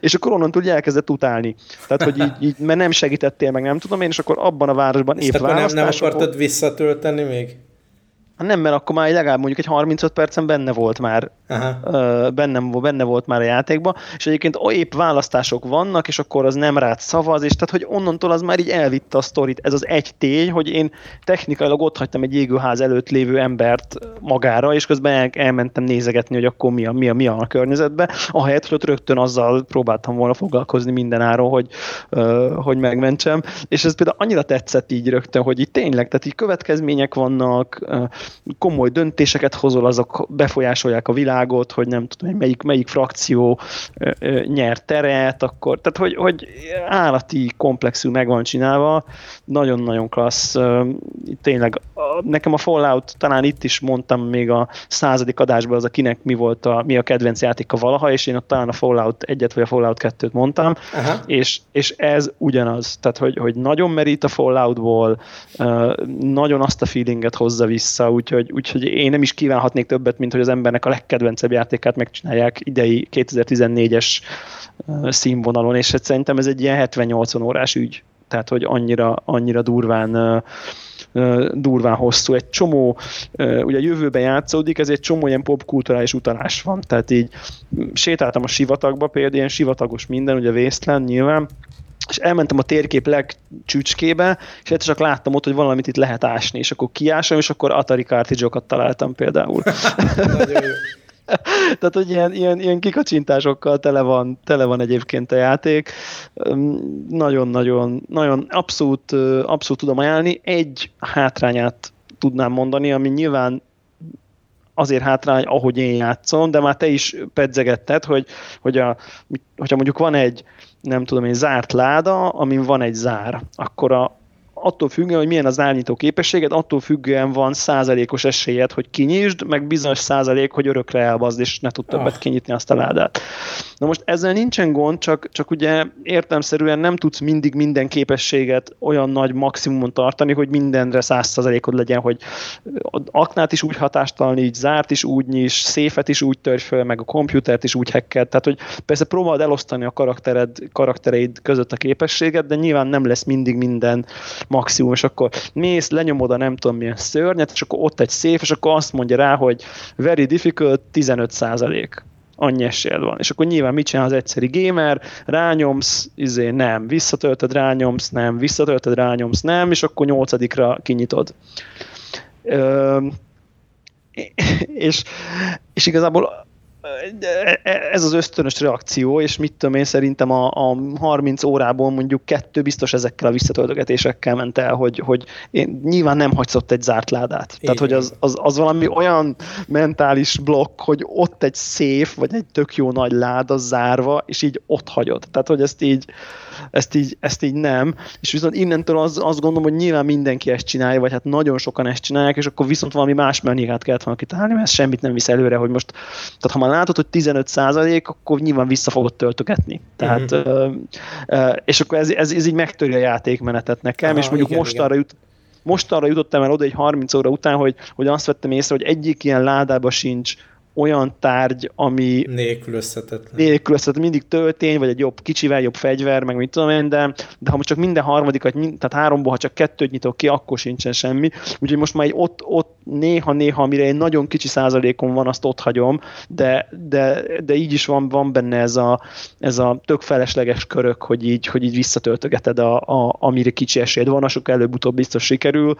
és akkor onnantól úgy elkezdett utálni. Tehát, hogy így, így, mert nem segítettél meg, nem tudom én, és akkor abban a városban épp nem, nem akartad visszatölteni még? Hát nem, mert akkor már legalább mondjuk egy 35 percen benne volt már, Aha. benne, benne volt már a játékban, és egyébként épp választások vannak, és akkor az nem rád szavaz, és tehát, hogy onnantól az már így elvitte a sztorit. Ez az egy tény, hogy én technikailag ott hagytam egy égőház előtt lévő embert magára, és közben el, elmentem nézegetni, hogy akkor mi a, mi a, mi a, a környezetbe, ahelyett, hogy ott rögtön azzal próbáltam volna foglalkozni mindenáron, hogy, hogy megmentsem, és ez például annyira tetszett így rögtön, hogy itt tényleg, tehát így következmények vannak, komoly döntéseket hozol, azok befolyásolják a világot, hogy nem tudom, hogy melyik, melyik frakció nyer teret, akkor, tehát hogy, hogy állati komplexű meg van csinálva, nagyon-nagyon klassz, tényleg nekem a Fallout, talán itt is mondtam még a századik adásban az, akinek mi volt a, mi a kedvenc játéka valaha, és én ott talán a Fallout egyet vagy a Fallout 2-t mondtam, és, és ez ugyanaz, tehát hogy, hogy nagyon merít a Falloutból, nagyon azt a feelinget hozza vissza, úgyhogy, úgyhogy én nem is kívánhatnék többet, mint hogy az embernek a legkedvencebb játékát megcsinálják idei 2014-es színvonalon, és hát szerintem ez egy ilyen 70-80 órás ügy, tehát hogy annyira, annyira durván durván hosszú. Egy csomó, ugye jövőben játszódik, ez egy csomó ilyen popkulturális utalás van. Tehát így sétáltam a sivatagba, például ilyen sivatagos minden, ugye Wasteland nyilván, és elmentem a térkép legcsücskébe, és egyszer csak láttam ott, hogy valamit itt lehet ásni, és akkor kiásom, és akkor Atari cartridge találtam például. [LAUGHS] [LAUGHS] Tehát, hogy ilyen, ilyen, ilyen kikacsintásokkal tele van, tele van egyébként a játék. Nagyon-nagyon, nagyon abszolút, abszolút tudom ajánlani. Egy hátrányát tudnám mondani, ami nyilván azért hátrány, ahogy én játszom, de már te is pedzegetted, hogy, hogy a, hogyha mondjuk van egy, nem tudom én, zárt láda, amin van egy zár, akkor a, attól függően, hogy milyen az árnyító képességed, attól függően van százalékos esélyed, hogy kinyisd, meg bizonyos százalék, hogy örökre elbazd, és ne tud többet oh. kinyitni azt a ládát. Na most ezzel nincsen gond, csak, csak ugye értelmszerűen nem tudsz mindig minden képességet olyan nagy maximumon tartani, hogy mindenre száz százalékod legyen, hogy aknát is úgy hatástalanít, zárt is úgy nyis, széfet is úgy törj föl, meg a komputert is úgy hacked, tehát hogy persze próbáld elosztani a karaktered, karaktereid között a képességet, de nyilván nem lesz mindig minden maximum, és akkor mész, lenyomod a nem tudom milyen szörnyet, és akkor ott egy szép, és akkor azt mondja rá, hogy very difficult, 15 százalék. Annyi esélyed van. És akkor nyilván mit csinál az egyszeri gamer, rányomsz, izé nem, visszatöltöd, rányomsz, nem, visszatöltöd, rányomsz, nem, és akkor nyolcadikra kinyitod. Ö, és, és igazából ez az ösztönös reakció, és mit tudom én, szerintem a, a 30 órából mondjuk kettő biztos ezekkel a visszatöltögetésekkel ment el, hogy, hogy én, nyilván nem hagysz ott egy zárt ládát. Igen. Tehát, hogy az, az, az valami olyan mentális blokk, hogy ott egy szép, vagy egy tök jó nagy láda zárva, és így ott hagyod. Tehát, hogy ezt így, ezt így, ezt így nem. És viszont innentől az, azt gondolom, hogy nyilván mindenki ezt csinálja, vagy hát nagyon sokan ezt csinálják, és akkor viszont valami más mechanikát kellett volna kitalálni, mert ez semmit nem visz előre, hogy most, tehát ha már látod, hogy 15 százalék, akkor nyilván vissza fogod töltögetni. Tehát, uh-huh. és akkor ez, ez, ez így megtöri a játékmenetet nekem, Aha, és mondjuk igen, most igen. arra jut, most arra jutottam el oda egy 30 óra után, hogy, hogy azt vettem észre, hogy egyik ilyen ládába sincs olyan tárgy, ami nélkülözhetetlen. Nélkülözhetetlen, mindig töltény, vagy egy jobb kicsivel jobb fegyver, meg mit tudom én, de, de ha most csak minden harmadikat, tehát háromból, ha csak kettőt nyitok ki, akkor sincsen semmi. Úgyhogy most már ott, ott néha-néha, amire egy nagyon kicsi százalékon van, azt ott hagyom, de, de, de így is van, van benne ez a, ez a tök felesleges körök, hogy így, hogy így visszatöltögeted, a, a, amire kicsi esélyed van, sok előbb-utóbb biztos sikerül.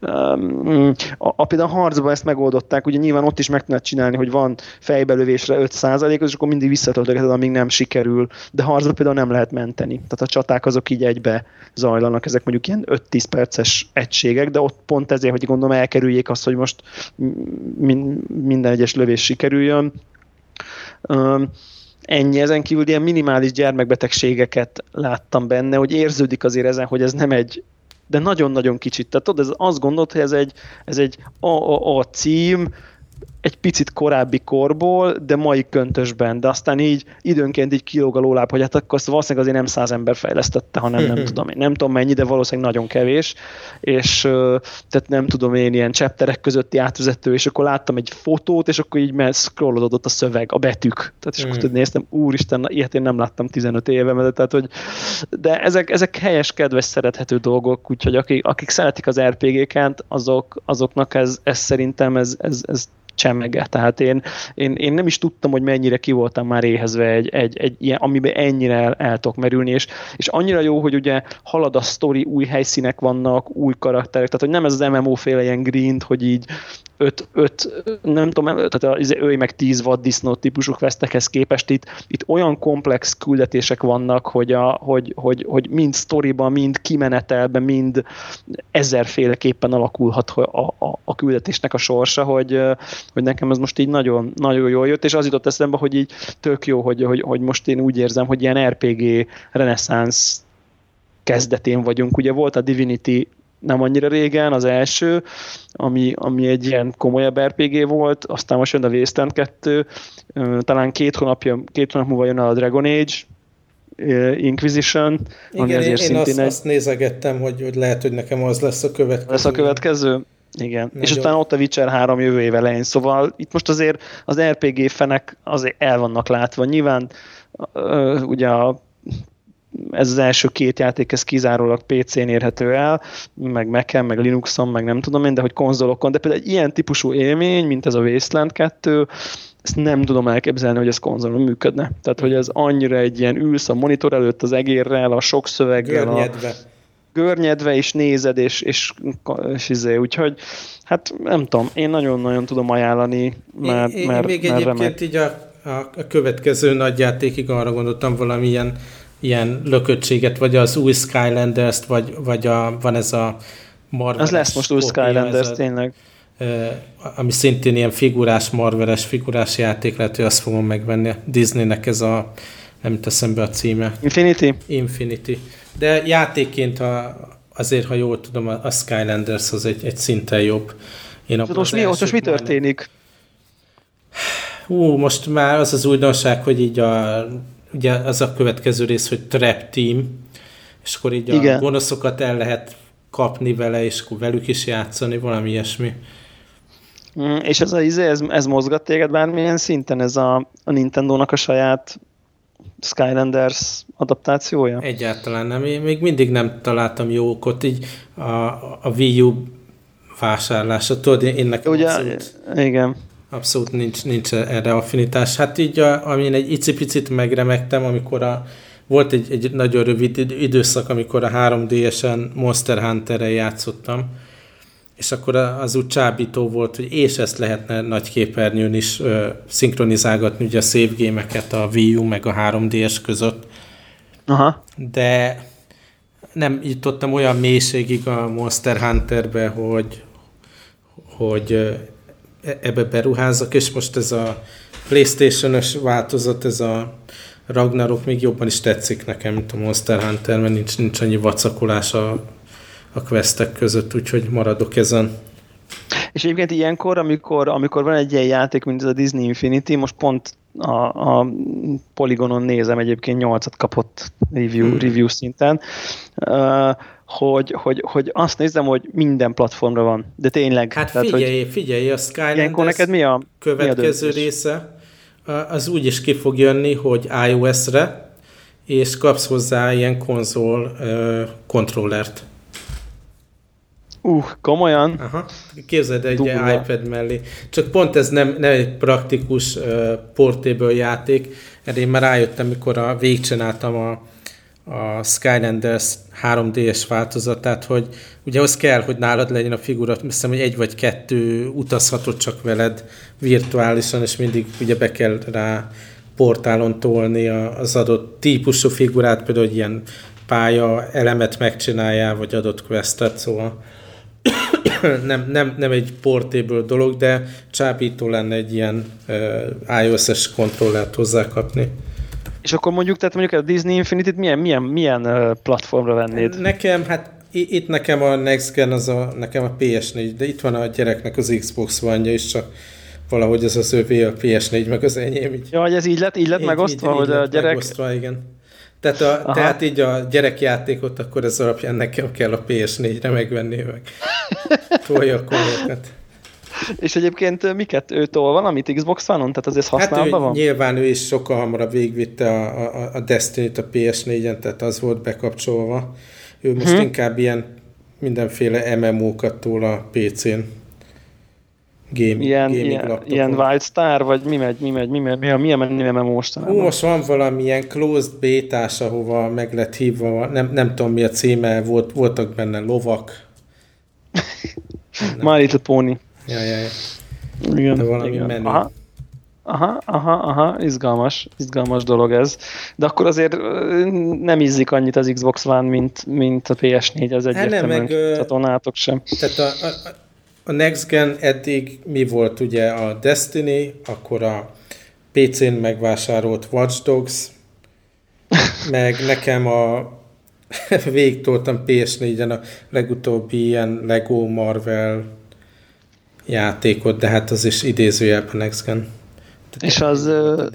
Um, a, a, például a harcban ezt megoldották, ugye nyilván ott is meg tudnád csinálni, hogy van fejbelövésre 5 és akkor mindig visszatöltögeted, amíg nem sikerül, de harcban például nem lehet menteni. Tehát a csaták azok így egybe zajlanak, ezek mondjuk ilyen 5-10 perces egységek, de ott pont ezért, hogy gondolom elkerüljék azt, hogy most minden egyes lövés sikerüljön. Ennyi, ezen kívül ilyen minimális gyermekbetegségeket láttam benne, hogy érződik azért ezen, hogy ez nem egy de nagyon-nagyon kicsit. Tehát tudod, ez azt gondolt, hogy ez egy, ez egy AAA cím, egy picit korábbi korból, de mai köntösben, de aztán így időnként így kilóg a lóláb, hogy hát akkor azt valószínűleg azért nem száz ember fejlesztette, hanem nem tudom én. Nem tudom mennyi, de valószínűleg nagyon kevés, és tehát nem tudom én ilyen chapterek közötti átvezető, és akkor láttam egy fotót, és akkor így mert scrollodott a szöveg, a betűk. Tehát és akkor néztem, úristen, ilyet én nem láttam 15 éve, mert tehát, hogy de ezek, ezek helyes, kedves, szerethető dolgok, úgyhogy akik, akik szeretik az RPG-ket, azok, azoknak ez, ez szerintem ez, ez, ez csemege. Tehát én, én, én nem is tudtam, hogy mennyire ki voltam már éhezve egy, egy, egy ilyen, amiben ennyire el, el tudok merülni, és, és annyira jó, hogy ugye halad a sztori, új helyszínek vannak, új karakterek, tehát hogy nem ez az MMO féle ilyen grind, hogy így öt, öt nem tudom, tehát az ő meg tíz vaddisznó típusú questekhez képest itt, itt olyan komplex küldetések vannak, hogy, a, hogy, hogy, hogy mind sztoriban, mind kimenetelben, mind ezerféleképpen alakulhat a, a, a küldetésnek a sorsa, hogy, hogy nekem ez most így nagyon, nagyon jól jött, és az jutott eszembe, hogy így tök jó, hogy, hogy, hogy most én úgy érzem, hogy ilyen RPG reneszánsz kezdetén vagyunk. Ugye volt a Divinity nem annyira régen, az első, ami, ami egy ilyen komolyabb RPG volt, aztán most jön a Wasteland 2, talán két, hónapja, két hónap múlva jön a Dragon Age, Inquisition, Igen, ami azért én, én szintén azt, egy... azt nézegettem, hogy, hogy lehet, hogy nekem az lesz a következő. Lesz a következő? Igen, Nagyon. és utána ott a Witcher 3 jövő év elején, szóval itt most azért az RPG fenek azért el vannak látva. Nyilván ugye a ez az első két játék, ez kizárólag PC-n érhető el, meg Mac-en, meg Linuxon, meg nem tudom én, de hogy konzolokon, de például egy ilyen típusú élmény, mint ez a Wasteland 2, ezt nem tudom elképzelni, hogy ez konzolon működne. Tehát, hogy ez annyira egy ilyen ülsz a monitor előtt az egérrel, a sok szöveggel, Görnyedve. a görnyedve, és nézed, és, és, és izé, úgyhogy hát nem tudom, én nagyon-nagyon tudom ajánlani, mert, én, én mert, még mert egyébként remek. így a, a, a következő nagy játékig arra gondoltam valamilyen ilyen lököttséget, vagy az új Skylanders-t, vagy, vagy a, van ez a Marvel. Ez lesz most új Skylanders, tényleg. Ami szintén ilyen figurás, marveres figurás játék, lehet, hogy azt fogom megvenni. Disneynek ez a, nem teszem be a címe. Infinity? Infinity. De játékként a, azért, ha jól tudom, a Skylanders az egy, egy szinten jobb. Én most, mi, most mi történik? Hú, most már az az újdonság, hogy így a ugye az a következő rész, hogy Trap Team, és akkor így Igen. a gonoszokat el lehet kapni vele, és akkor velük is játszani, valami ilyesmi. Mm, és ez, a, izé, ez, ez mozgat téged bármilyen szinten, ez a, a Nintendo-nak a saját Skylanders adaptációja? Egyáltalán nem. Én még mindig nem találtam jó okot, így a, a Wii U vásárlása. Tudod, én nekem Ugye, abszolút... Igen abszolút nincs, nincs erre affinitás. Hát így, a, amin egy icipicit megremegtem, amikor a, volt egy, egy nagyon rövid időszak, amikor a 3D-esen Monster Hunter-rel játszottam, és akkor az úgy csábító volt, hogy és ezt lehetne nagy képernyőn is ö, szinkronizálgatni, ugye a game a Wii U meg a 3DS között. Aha. De nem jutottam olyan mélységig a Monster Hunterbe, hogy, hogy ebbe beruházok, és most ez a Playstation-ös változat, ez a Ragnarok még jobban is tetszik nekem, mint a Monster Hunter, mert nincs, nincs annyi vacakolás a, a questek között, úgyhogy maradok ezen. És egyébként ilyenkor, amikor, amikor van egy ilyen játék, mint ez a Disney Infinity, most pont a, a Polygonon nézem, egyébként 8-at kapott review, hmm. review szinten, hogy, hogy, hogy azt nézem, hogy minden platformra van, de tényleg. Hát tehát, figyelj, hogy figyelj, a Skylanders neked mi a, következő mi a része, az úgy is ki fog jönni, hogy iOS-re, és kapsz hozzá ilyen konzol kontrollert. Uh, komolyan? Aha. Képzeld egy Dugla. iPad mellé. Csak pont ez nem, nem egy praktikus uh, portable játék, erre én már rájöttem, mikor a végcsináltam a a Skylanders 3D-es változatát, hogy ugye az kell, hogy nálad legyen a figura, hiszem, hogy egy vagy kettő utazhatod csak veled virtuálisan, és mindig ugye be kell rá portálon tolni az adott típusú figurát, például, ilyen pálya elemet megcsináljál, vagy adott questet, szóval [COUGHS] nem, nem, nem egy portable dolog, de csábító lenne egy ilyen uh, iOS-es kontrollert hozzákapni. És akkor mondjuk, tehát mondjuk a Disney Infinity-t milyen, milyen, milyen platformra vennéd? Nekem, hát itt nekem a Next Gen az a, nekem a PS4, de itt van a gyereknek az Xbox one is, csak valahogy ez az övé a PS4, meg az enyém. Így, ja, hogy ez így lett, így lett így, megosztva, így, hogy így a gyerek... Megosztva, igen. Tehát, a, tehát így a gyerekjátékot akkor ez alapján nekem kell a PS4-re megvenni, meg tolja a komokat. És egyébként miket ő tol valamit Xbox One-on? Tehát azért használva hát van? nyilván ő is sokkal hamarabb végvitte a, a, a Destiny-t a PS4-en, tehát az volt bekapcsolva. Ő most hmm. inkább ilyen mindenféle MMO-kat tól a PC-n. Game, ilyen, ilyen, ilyen Wildstar, vagy mi megy, mi megy, mi megy, mi, a, mi a MMO mostanában? Hú, most van valamilyen closed bétás, ahova meg lett hívva, nem, nem tudom mi a címe, volt, voltak benne lovak. [LAUGHS] My Little Pony. Ja, ja, ja. Igen, De valami igen. menő. Aha. Aha, aha, aha, izgalmas, izgalmas dolog ez. De akkor azért nem ízik annyit az Xbox One, mint, mint a PS4, az egyértelműen csatornátok sem. Tehát a, a, a Next Gen eddig mi volt ugye a Destiny, akkor a PC-n megvásárolt Watch Dogs, [LAUGHS] meg nekem a [LAUGHS] végigtoltam PS4-en a legutóbbi ilyen Lego Marvel játékot, de hát az is idézőjelben Next Gen. És az... Uh,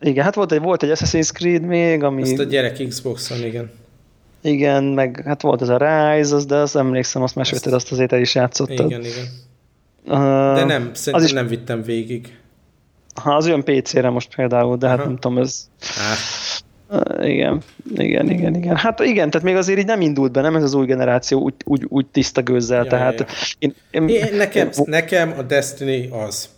igen, hát volt egy, volt egy Assassin's Creed még, ami... Azt a gyerek Xbox-on, igen. Igen, meg hát volt ez a Rise, az, de azt emlékszem, azt mesélted, azt azért el is játszottad. Igen, igen. Uh, de nem, szerintem is... nem vittem végig. Ha az olyan PC-re most például, de hát Aha. nem tudom, ez... Hát. Uh, igen, igen, igen, igen. Hát igen, tehát még azért így nem indult be, nem ez az új generáció úgy, úgy, úgy tiszta gőzzel, ja, tehát... Ja. Én, én, én, nekem, nekem a Destiny az.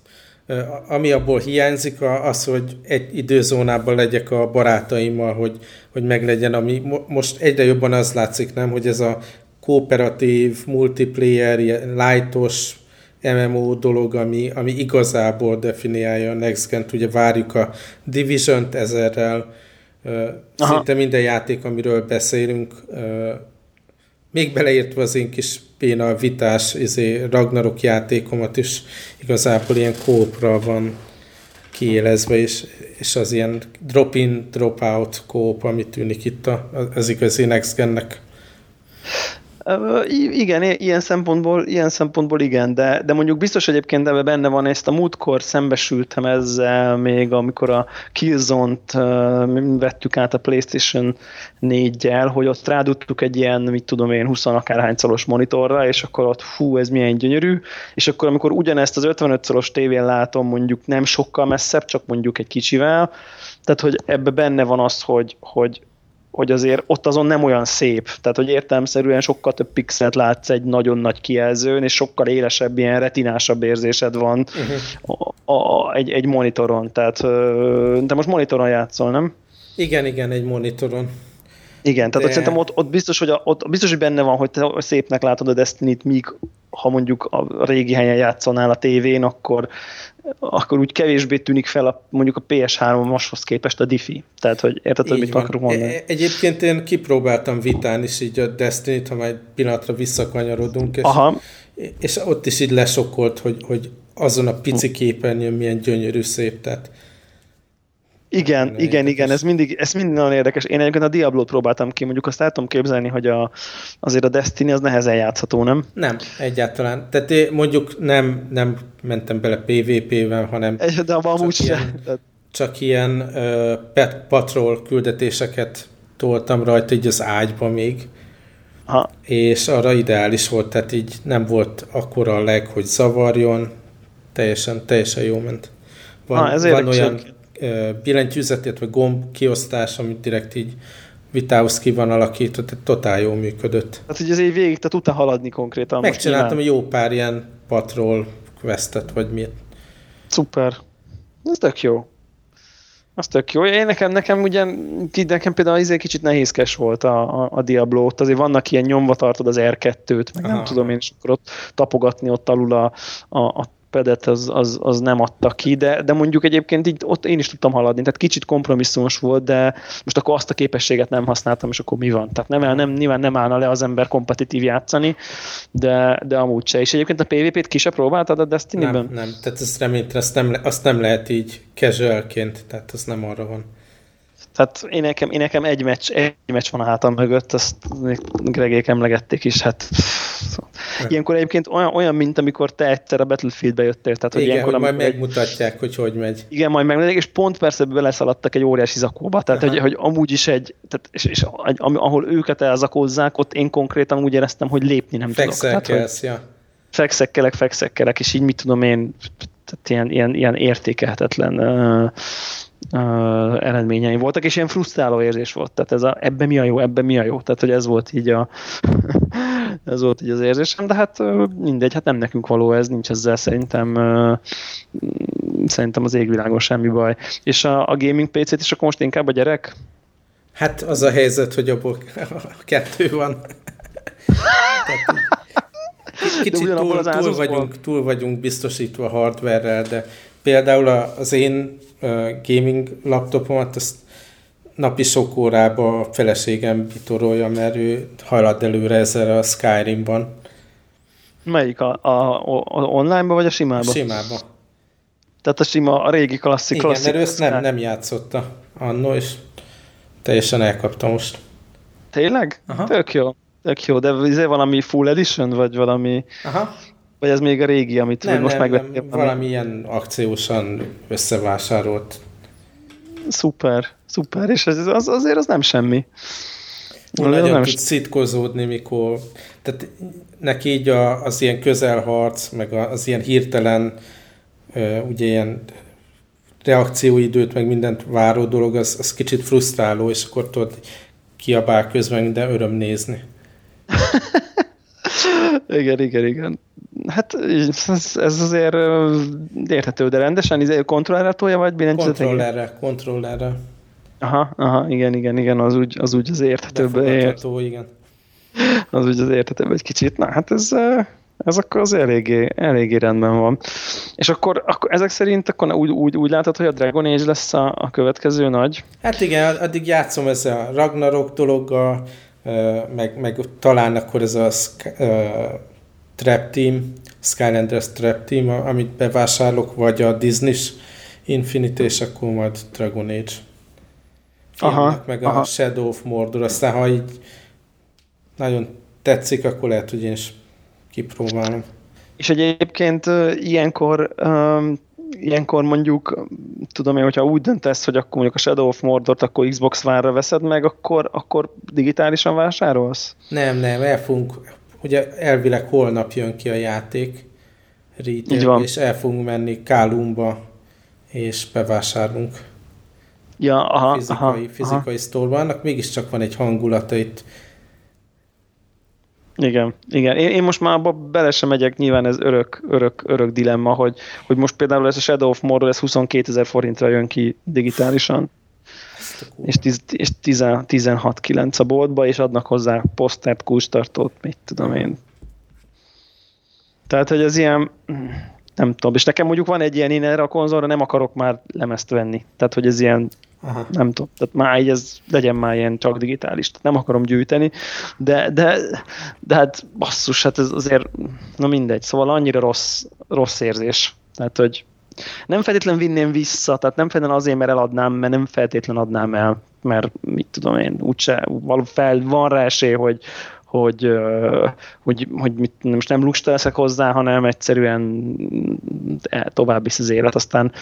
Ami abból hiányzik, az, hogy egy időzónában legyek a barátaimmal, hogy, hogy meglegyen, ami most egyre jobban az látszik, nem, hogy ez a kooperatív, multiplayer, lightos MMO dolog, ami, ami igazából definiálja a Next Gen-t. Ugye várjuk a Division-t ezerrel, Aha. szinte minden játék, amiről beszélünk, még beleértve az én kis péna vitás izé, Ragnarok játékomat is igazából ilyen kópra van kiélezve, és, és az ilyen drop-in, drop-out kóp, ami tűnik itt a, az igazi Next Gen-nek. Igen, ilyen szempontból, ilyen szempontból igen, de, de mondjuk biztos egyébként ebben benne van, ezt a múltkor szembesültem ezzel még, amikor a Killzone-t vettük át a PlayStation 4-jel, hogy ott rádudtuk egy ilyen, mit tudom én, 20 akárhány szoros monitorra, és akkor ott hú, ez milyen gyönyörű, és akkor amikor ugyanezt az 55 szoros tévén látom mondjuk nem sokkal messzebb, csak mondjuk egy kicsivel, tehát hogy ebbe benne van az, hogy, hogy, hogy azért ott azon nem olyan szép. Tehát, hogy értelmszerűen sokkal több pixelt látsz egy nagyon nagy kijelzőn, és sokkal élesebb, ilyen retinásabb érzésed van uh-huh. a, a, egy, egy monitoron. Tehát, te most monitoron játszol, nem? Igen, igen, egy monitoron. Igen, tehát De... szerintem ott, ott, biztos, hogy a, ott biztos, hogy benne van, hogy te szépnek látod a Destiny-t, míg ha mondjuk a régi helyen játszanál a tévén, akkor, akkor úgy kevésbé tűnik fel a, mondjuk a PS3-ashoz képest a diffi. Tehát, hogy érted, hogy mit akarok mondani? E, egyébként én kipróbáltam vitán is így a Destiny-t, ha majd pillanatra visszakanyarodunk, és, Aha. és ott is így lesokkolt, hogy, hogy azon a pici képernyőn milyen gyönyörű szép, tehát igen, igen, igen, igen, ez mindig, ez mindig nagyon érdekes. Én egyébként a Diablo-t próbáltam ki, mondjuk azt el tudom képzelni, hogy a, azért a Destiny az nehezen játszható, nem? Nem, egyáltalán. Tehát én mondjuk nem, nem mentem bele PvP-vel, hanem De amúgy csak ilyen, csak ilyen uh, pet patrol küldetéseket toltam rajta így az ágyba még, ha. és arra ideális volt, tehát így nem volt akkora leg, hogy zavarjon, teljesen, teljesen jó ment. Van, ha, ez van olyan billentyűzet, illetve gomb kiosztás, amit direkt így vitához ki van alakítva, tehát totál jól működött. Hát, hogy azért végig, tehát tudta haladni konkrétan. Megcsináltam most jó pár ilyen patrol questet, vagy miért. Szuper. Ez tök jó. Az tök jó. Én nekem, nekem ugye, nekem például izé kicsit nehézkes volt a, a, a Diablo, ott azért vannak ilyen nyomva tartod az R2-t, meg Aha. nem tudom én, és akkor ott tapogatni ott alul a, a, a pedet az, az, az nem adta ki, de, de mondjuk egyébként így ott én is tudtam haladni, tehát kicsit kompromisszumos volt, de most akkor azt a képességet nem használtam, és akkor mi van? Tehát nem, nem, nyilván nem állna le az ember kompetitív játszani, de, de amúgy se. És egyébként a PvP-t ki se próbáltad a Destiny-ben? Nem, nem, tehát ezt remélem, azt nem, azt nem lehet így casualként, tehát az nem arra van. Tehát én nekem, én nekem egy, meccs, egy meccs van a hátam mögött, azt Gregék emlegették is, hát ilyenkor egyébként olyan, olyan, mint amikor te egyszer a Battlefieldbe jöttél. Tehát, hogy igen, ilyenkor, hogy majd megmutatják, hogy hogy megy. Igen, majd megmutatják, és pont persze beleszaladtak egy óriási zakóba, tehát hogy, hogy, amúgy is egy, tehát, és, és ahol őket elzakózzák, ott én konkrétan úgy éreztem, hogy lépni nem tudok. Tehát, ja. Fekszekkelek, fekszekkelek, és így mit tudom én, tehát ilyen, ilyen, ilyen értékelhetetlen uh, uh, eredményei voltak, és ilyen frusztráló érzés volt. Tehát ez a, ebben mi a jó, ebben mi a jó. Tehát, hogy ez volt így a [LAUGHS] ez volt így az érzésem, de hát mindegy, hát nem nekünk való ez, nincs ezzel szerintem szerintem az égvilágon semmi baj. És a, a gaming PC-t is akkor most inkább a gyerek? Hát az a helyzet, hogy abból [LAUGHS] kettő van. Kicsit túl, túl, vagyunk, túl vagyunk biztosítva hardware de például az én gaming laptopomat azt napi sok órába a feleségem bitorolja, mert ő hajlad előre ezzel a Skyrimban. Melyik? A, a, a online-ba vagy a simába? A simába. Tehát a sima, a régi klasszik. Igen, klasszik, mert ő nem, nem játszotta annó, és teljesen elkapta most. Tényleg? Aha. Tök jó. Tök jó, de ez izé valami full edition, vagy valami... Aha. Vagy ez még a régi, amit nem, most megvettél? Nem, valami ilyen akciósan összevásárolt. Szuper, szuper, és ez, az, azért az nem semmi. Nagyon nem tud szitkozódni, mikor... Tehát neki így a, az ilyen közelharc, meg az ilyen hirtelen, ugye ilyen reakcióidőt, meg mindent váró dolog, az, az kicsit frusztráló, és akkor tudod, kiabál közben, de öröm nézni. [LAUGHS] igen, igen, igen. Hát ez, ez azért érthető, de rendesen izé, kontrollerre tolja, vagy billentyűzetet? Kontrollerre, kontrollerre. Aha, aha, igen, igen, igen, az úgy az, úgy az érthetőbb. Ért. igen. Az úgy az érthetőbb egy kicsit. Na, hát ez, ez akkor az eléggé, eléggé rendben van. És akkor, akkor ezek szerint akkor úgy, úgy, úgy látod, hogy a Dragon Age lesz a, a következő nagy? Hát igen, addig játszom ezzel a Ragnarok dologgal, meg, meg talán akkor ez a Trap Team, Skylanders Trap Team, amit bevásárolok, vagy a Disney Infinity, és akkor majd Dragon Age. aha, meg aha. a Shadow of Mordor, aztán ha így nagyon tetszik, akkor lehet, hogy én is kipróbálom. És egyébként ilyenkor um, ilyenkor mondjuk, tudom én, hogyha úgy döntesz, hogy akkor mondjuk a Shadow of Mordor-t akkor Xbox One-ra veszed meg, akkor, akkor digitálisan vásárolsz? Nem, nem, el fogunk, ugye elvileg holnap jön ki a játék, retail, és el fogunk menni Kálumba, és bevásárlunk. Ja, aha, fizikai, aha, fizikai aha. sztorban. Annak mégiscsak van egy hangulata itt. Igen, igen. Én, én most már abba bele sem megyek, nyilván ez örök, örök, örök dilemma, hogy, hogy most például ez a Shadow of Mordor, ez 22 ezer forintra jön ki digitálisan és, tiz, és 16-9 a boltba, és adnak hozzá posztert, kulcstartót, mit tudom én. Tehát, hogy ez ilyen, nem tudom, és nekem mondjuk van egy ilyen, én erre a konzolra nem akarok már lemezt venni. Tehát, hogy ez ilyen, Aha. nem tudom, tehát már így ez legyen már ilyen csak digitális, nem akarom gyűjteni, de, de, de hát basszus, hát ez azért, na mindegy, szóval annyira rossz, rossz érzés. Tehát, hogy nem feltétlen vinném vissza, tehát nem feltétlen azért, mert eladnám, mert nem feltétlen adnám el, mert mit tudom én, úgyse, fel, van rá esély, hogy, hogy, hogy, hogy mit, most nem lusta leszek hozzá, hanem egyszerűen tovább visz az élet, aztán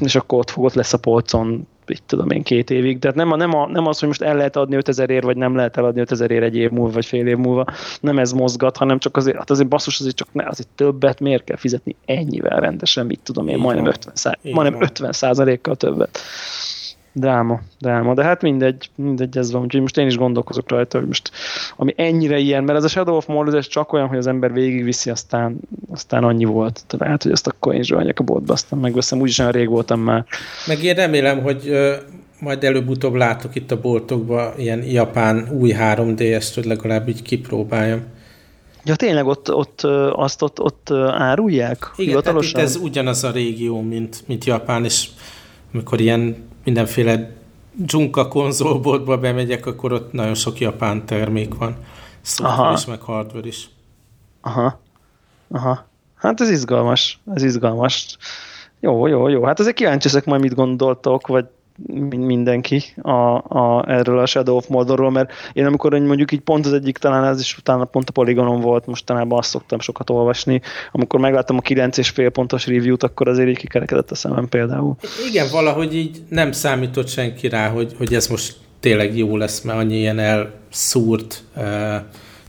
és akkor ott fogott lesz a polcon mit tudom én, két évig. Tehát nem, a, nem, a, nem az, hogy most el lehet adni 5000 ér, vagy nem lehet eladni 5000 ér egy év múlva, vagy fél év múlva, nem ez mozgat, hanem csak azért, hát azért basszus, azért csak ne, azért többet miért kell fizetni ennyivel rendesen, mit tudom én, majdnem 50, szá, majdnem 50 százalékkal többet dráma, dráma, de hát mindegy, mindegy ez van, úgyhogy most én is gondolkozok rajta, hogy most ami ennyire ilyen, mert ez a Shadow of Mordor, ez csak olyan, hogy az ember végigviszi, aztán, aztán annyi volt. Tehát hogy ezt akkor én is a boltba, aztán megveszem, úgyis olyan rég voltam már. Meg én remélem, hogy ö, majd előbb-utóbb látok itt a boltokban ilyen japán új 3D-est, hogy legalább így kipróbáljam. Ja, tényleg ott, ott azt ott, ott árulják? Igen, tehát itt ez ugyanaz a régió, mint, mint Japán, és amikor ilyen mindenféle dzsunka konzolboltba bemegyek, akkor ott nagyon sok japán termék van. Software is, meg hardware is. Aha. Aha. Hát ez izgalmas. Ez izgalmas. Jó, jó, jó. Hát azért kíváncsi ezek majd mit gondoltok, vagy mindenki a, a, erről a Shadow of Mordorról, mert én amikor mondjuk így pont az egyik, talán ez is utána pont a Polygonon volt, mostanában azt szoktam sokat olvasni, amikor megláttam a 9,5 pontos review-t, akkor azért így kikerekedett a szemem például. Igen, valahogy így nem számított senki rá, hogy, hogy ez most tényleg jó lesz, mert annyi ilyen elszúrt uh,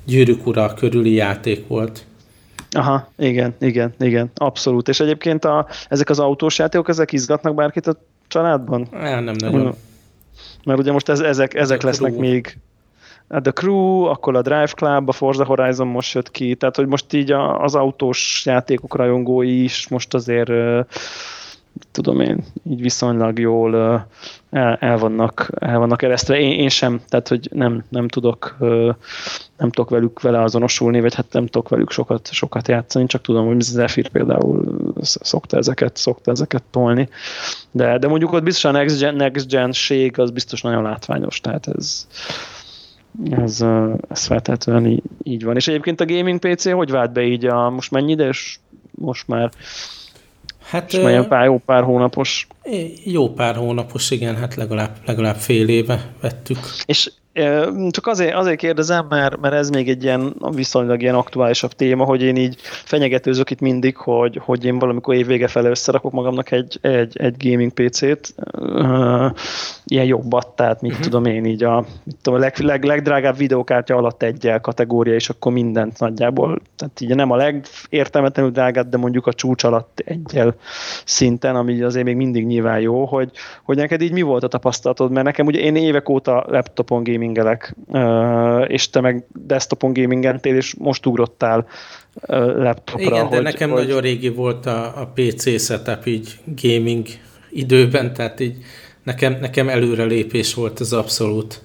gyűrűk ura körüli játék volt. Aha, igen, igen, igen, abszolút. És egyébként a, ezek az autós játékok, ezek izgatnak bárkit a családban? Nem, nem nagyon. Mert ugye most ez, ezek, ezek lesznek még a The Crew, akkor a Drive Club, a Forza Horizon most jött ki, tehát hogy most így a, az autós játékok rajongói is most azért tudom én, így viszonylag jól el, el, vannak, el vannak eresztve. Én, én sem, tehát hogy nem, nem tudok nem tudok velük vele azonosulni, vagy hát nem tudok velük sokat, sokat játszani, csak tudom, hogy Zephyr például szokta ezeket, szokta ezeket tolni. De, de mondjuk ott biztos a next gen, next gen ség az biztos nagyon látványos, tehát ez, ez, ez feltétlenül így, így van. És egyébként a gaming PC hogy vált be így a, most mennyi és Most már Hát, és uh, pár, jó pár hónapos. Jó pár hónapos, igen, hát legalább, legalább fél éve vettük. És csak azért, azért kérdezem, mert, mert ez még egy ilyen viszonylag ilyen aktuálisabb téma, hogy én így fenyegetőzök itt mindig, hogy, hogy én valamikor évvége felé összerakok magamnak egy, egy, egy gaming PC-t, ilyen jobbat, tehát mit uh-huh. tudom én így a, mit tudom, a leg, leg, legdrágább videókártya alatt egyel kategória, és akkor mindent nagyjából, tehát így nem a legértelmetlenül drágát, de mondjuk a csúcs alatt egyel szinten, ami azért még mindig nyilván jó, hogy, hogy neked így mi volt a tapasztalatod, mert nekem ugye én évek óta laptopon gaming gamingelek, és te meg desktopon gamingentél, és most ugrottál laptopra. Igen, de hogy, nekem hogy... nagyon régi volt a, a PC setup így gaming időben, tehát így nekem, nekem előrelépés volt ez abszolút.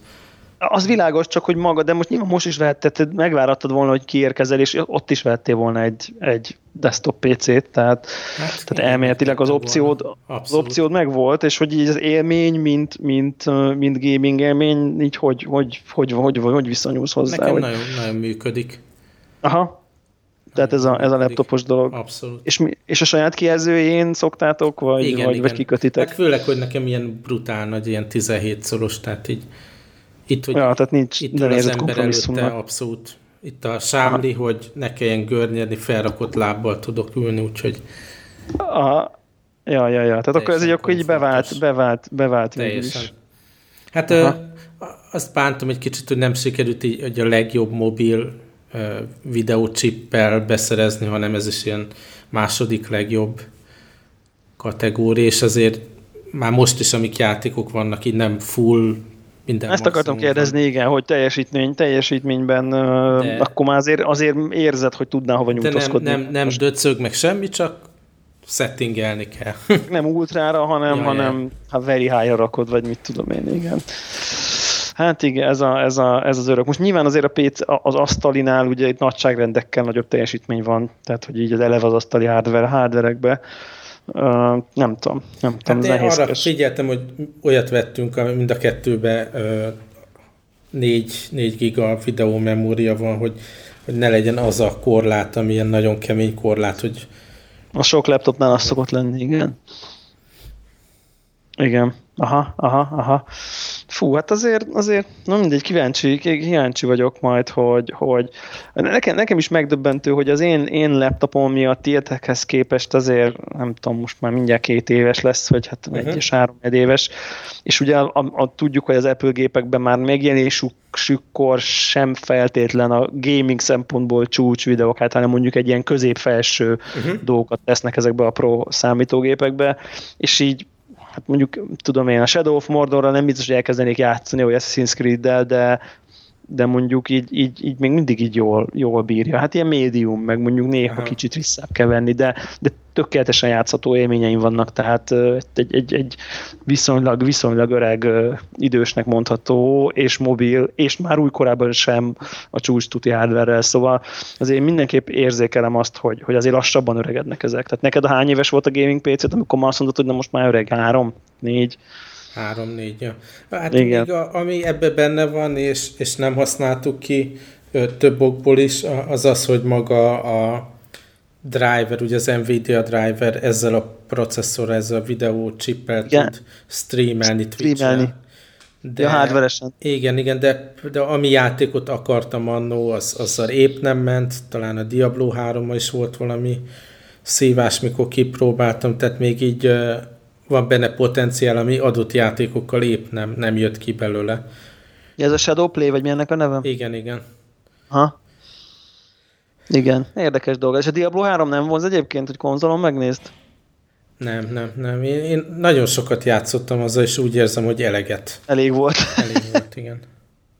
Az világos, csak hogy maga, de most nyilván most is vehetted, megvárattad volna, hogy kiérkezel, és ott is vehettél volna egy, egy desktop PC-t, tehát, hát, tehát elméletileg az opciód, az opciód meg volt, és hogy így az élmény, mint, mint, mint gaming élmény, így hogy, hogy, hogy, hogy, hogy, hogy viszonyulsz hozzá? Nekem hogy... nagyon, nagyon működik. Aha, tehát ez a, ez a laptopos dolog. Abszolút. És, mi, és a saját kijelzőjén szoktátok, vagy, igen, vagy, igen. vagy kikötitek? Hát főleg, hogy nekem ilyen brutál nagy, ilyen 17 szoros, tehát így itt, hogy ja, tehát nincs, itt nem az ember előtte abszolút itt a sámli, Aha. hogy ne kelljen görnyedni, felrakott lábbal tudok ülni, úgyhogy Aha. Ja, ja, ja. Tehát akkor ez így akkor így bevált, bevált, bevált Teljesen. is. Hát ö, azt bántam egy kicsit, hogy nem sikerült így, hogy a legjobb mobil videócsippel beszerezni, hanem ez is ilyen második legjobb kategória, és azért már most is, amik játékok vannak, így nem full minden Ezt akartam kérdezni, van. igen, hogy teljesítmény, teljesítményben De... akkor már azért, azért érzed, hogy tudnál hova nyújtózkodni. Nem, nem, nem Most... döcög meg semmi, csak settingelni kell. [LAUGHS] nem ultrára, hanem, ja, hanem ja. ha very high rakod, vagy mit tudom én, igen. Hát igen, ez, a, ez, a, ez az örök. Most nyilván azért a PC, az asztalinál ugye itt nagyságrendekkel nagyobb teljesítmény van, tehát hogy így az eleve az asztali hardware, hardverekbe. Uh, nem tudom, nem tudom, hát én arra figyeltem, hogy olyat vettünk, ami mind a kettőbe uh, 4, 4 giga videó memória van, hogy, hogy ne legyen az a korlát, ami ilyen nagyon kemény korlát, hogy a sok laptopnál az szokott lenni, igen. Igen. Aha, aha, aha. Fú, hát azért, azért, na mindegy, kíváncsi, kíváncsi vagyok majd, hogy, hogy nekem, nekem is megdöbbentő, hogy az én, én laptopom miatt tietekhez képest azért, nem tudom, most már mindjárt két éves lesz, vagy hát uh-huh. egy és három éves, és ugye a, a, a, tudjuk, hogy az Apple gépekben már megjelenésükkor sem feltétlen a gaming szempontból csúcs videók, hát hanem mondjuk egy ilyen középfelső uh-huh. dolgokat tesznek ezekbe a pro számítógépekbe, és így hát mondjuk tudom én a Shadow of Mordorra nem biztos, hogy elkezdenék játszani, hogy Assassin's Creed-del, de, de mondjuk így, így, így még mindig így jól, jól bírja. Hát ilyen médium, meg mondjuk néha Aha. kicsit visszább kell venni, de, de tökéletesen játszható élményeim vannak, tehát egy, egy, egy viszonylag, viszonylag öreg idősnek mondható, és mobil, és már újkorában sem a csúcs tuti hardware szóval azért mindenképp érzékelem azt, hogy, hogy azért lassabban öregednek ezek. Tehát neked a hány éves volt a gaming PC-t, amikor már azt mondod, hogy na most már öreg, három, négy? Három, négy, ja. Hát Igen. még a, ami ebbe benne van, és, és nem használtuk ki több okból is, az az, hogy maga a driver, ugye az Nvidia driver ezzel a processzorral, ezzel a videó chippel tud streamelni Twitch-re. De, ja, hardveresen. Igen, igen, de, de ami játékot akartam annó, az, azzal épp nem ment, talán a Diablo 3 is volt valami szívás, mikor kipróbáltam, tehát még így van benne potenciál, ami adott játékokkal épp nem, nem jött ki belőle. Ez a Shadow Play, vagy mi ennek a neve? Igen, igen. Ha? Igen, érdekes dolog. És a Diablo 3 nem vonz egyébként, hogy konzolon megnézd? Nem, nem, nem. Én, én nagyon sokat játszottam azzal, és úgy érzem, hogy eleget. Elég volt. Elég volt, igen.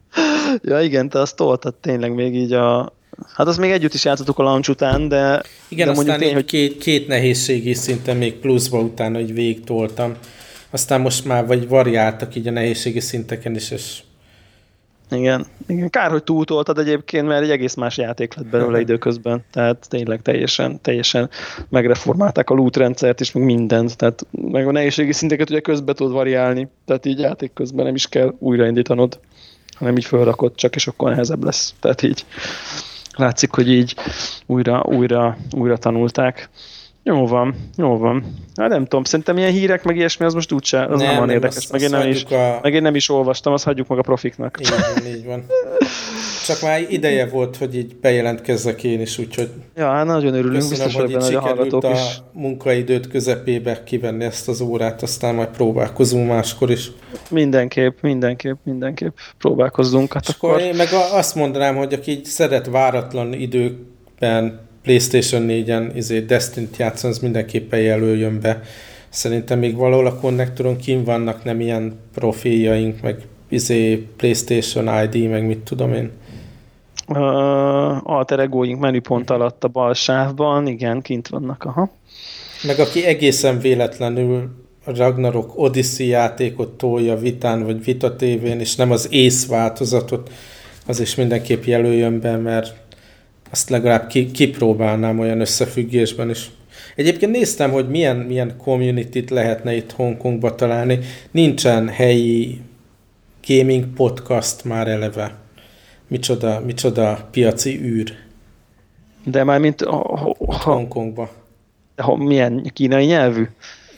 [LAUGHS] ja, igen, te azt toltad tényleg még így a... Hát azt még együtt is játszottuk a launch után, de... Igen, de aztán tény, hogy... két, két nehézségi szinten még pluszba utána, hogy végig toltam. Aztán most már vagy variáltak így a nehézségi szinteken is, és igen, igen. Kár, hogy túltoltad egyébként, mert egy egész más játék lett belőle időközben. Tehát tényleg teljesen, teljesen megreformálták a loot rendszert is, meg mindent. Tehát meg a nehézségi szinteket ugye közbe tudod variálni. Tehát így játék közben nem is kell újraindítanod, hanem így felrakod csak, és akkor nehezebb lesz. Tehát így látszik, hogy így újra, újra, újra tanulták. Jó van, jó van. Hát nem tudom, szerintem ilyen hírek, meg ilyesmi, az most úgyse, az nem, nem van érdekes. Azt, meg, én nem is, a... meg én nem is olvastam, azt hagyjuk meg a profiknak. Így van, így van. [LAUGHS] Csak már ideje volt, hogy így bejelentkezzek én is, úgyhogy... Ja, hát nagyon örülünk, köszönöm, biztos, hogy, hogy a hallgatók a is. munkaidőt közepébe kivenni ezt az órát, aztán majd próbálkozunk máskor is. Mindenképp, mindenképp, mindenképp próbálkozzunk. Hát akkor, akkor én meg azt mondanám, hogy aki így szeret váratlan időkben PlayStation 4-en izé Destiny-t játszani, az mindenképpen jelöljön be. Szerintem még valahol a konnektoron kim vannak nem ilyen profiljaink, meg izé PlayStation ID, meg mit tudom én. Uh, alter egoink menüpont alatt a bal sávban, igen, kint vannak, aha. Meg aki egészen véletlenül Ragnarok Odyssey játékot tolja Vitán vagy Vita tévén, és nem az ész változatot, az is mindenképp jelöljön be, mert azt legalább ki, kipróbálnám olyan összefüggésben is. Egyébként néztem, hogy milyen, milyen community-t lehetne itt Hongkongba találni. Nincsen helyi gaming podcast már eleve. Micsoda, micsoda piaci űr. De már mint ha, ha, Hongkongba. Ha, milyen kínai nyelvű?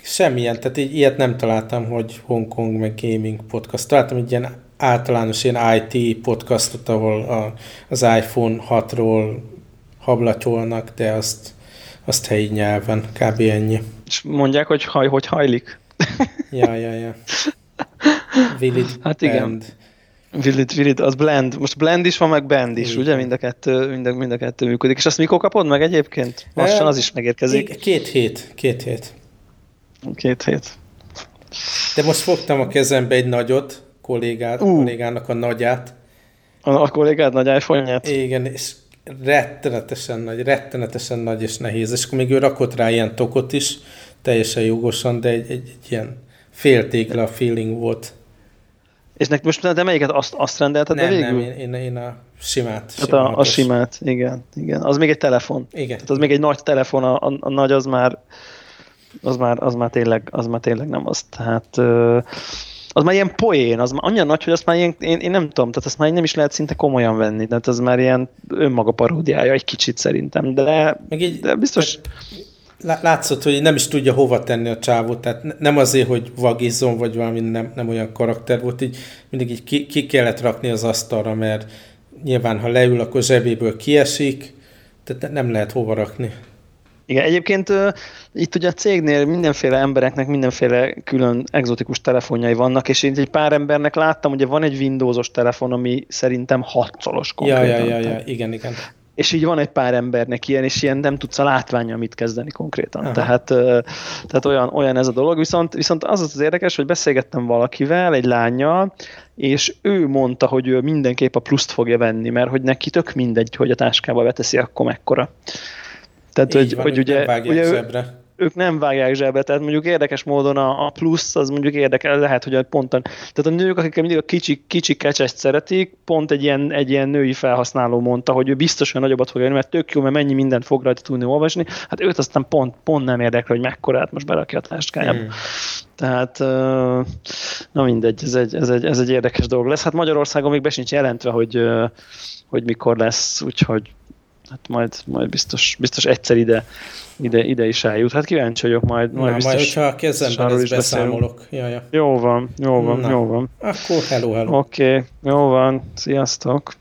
Semmilyen, tehát így ilyet nem találtam, hogy Hongkong meg gaming podcast. Találtam egy ilyen általános ilyen IT podcastot, ahol a, az iPhone 6-ról hablatyolnak, de azt, azt helyi nyelven, kb. ennyi. És mondják, hogy haj, hogy hajlik. ja, ja, ja. [LAUGHS] Will it hát igen. Will it, will it, az blend. Most blend is van, meg band is, igen. ugye? Mind a, kettő, mind, a, mind a kettő működik. És azt mikor kapod meg egyébként? Lassan az is megérkezik. Két hét. Két hét. Két hét. De most fogtam a kezembe egy nagyot, kollégát, uh. kollégának a nagyát. A, a kollégád nagy iPhone-ját? Igen, és rettenetesen nagy, rettenetesen nagy és nehéz. És akkor még ő rakott rá ilyen tokot is, teljesen jogosan, de egy, egy, egy ilyen a feeling volt. És neked most de melyiket azt, azt rendelted nem, végül? Nem, én, én, én a simát. Hát a, a simát, igen, igen. Az még egy telefon. Igen. Tehát az még egy nagy telefon, a, a, a nagy az már az már, az már, tényleg, az már tényleg nem az. Tehát az már ilyen poén, az már annyira nagy, hogy azt már ilyen, én, én nem tudom, tehát azt már nem is lehet szinte komolyan venni, tehát az már ilyen önmaga paródiája egy kicsit szerintem, de, Meg így, de biztos... Látszott, hogy nem is tudja hova tenni a csávót, tehát nem azért, hogy vagizzon, vagy valami nem, nem olyan karakter volt, így mindig így ki, ki kellett rakni az asztalra, mert nyilván, ha leül, akkor zsebéből kiesik, tehát nem lehet hova rakni. Igen, egyébként uh, itt ugye a cégnél mindenféle embereknek mindenféle külön exotikus telefonjai vannak, és én egy pár embernek láttam, ugye van egy Windowsos telefon, ami szerintem hatszolos konkrétan. Ja, ja, ja, ja, igen, igen. És így van egy pár embernek ilyen, és ilyen nem tudsz a látványa mit kezdeni konkrétan. Aha. Tehát, tehát olyan, olyan ez a dolog. Viszont, viszont az az érdekes, hogy beszélgettem valakivel, egy lányjal, és ő mondta, hogy ő mindenképp a pluszt fogja venni, mert hogy neki tök mindegy, hogy a táskába beteszi, akkor mekkora. Tehát, hogy, van, hogy ugye, ugye. Ők nem vágják zsebre, tehát mondjuk érdekes módon a, a plusz, az mondjuk érdekel, lehet, hogy ponton, tehát a nők, akik mindig a kicsi, kicsi kecsest szeretik, pont egy ilyen, egy ilyen női felhasználó mondta, hogy ő biztos, hogy nagyobbat fog jönni, mert tök jó, mert mennyi mindent fog rajta tudni olvasni, hát őt aztán pont, pont nem érdekel, hogy mekkorát most berakja a táskájába. Hmm. Tehát, na mindegy, ez egy, ez, egy, ez egy érdekes dolog lesz. Hát Magyarországon még be sincs jelentve, hogy, hogy mikor lesz, úgyhogy hát majd, majd biztos, biztos egyszer ide, ide, ide is eljut. Hát kíváncsi vagyok majd. Majd, Na, biztos, majd hogyha a kezemben ezt beszámolok. Ja, ja. Jó van, jó van, Na. jó van. Akkor hello, hello. Oké, okay, jó van, sziasztok.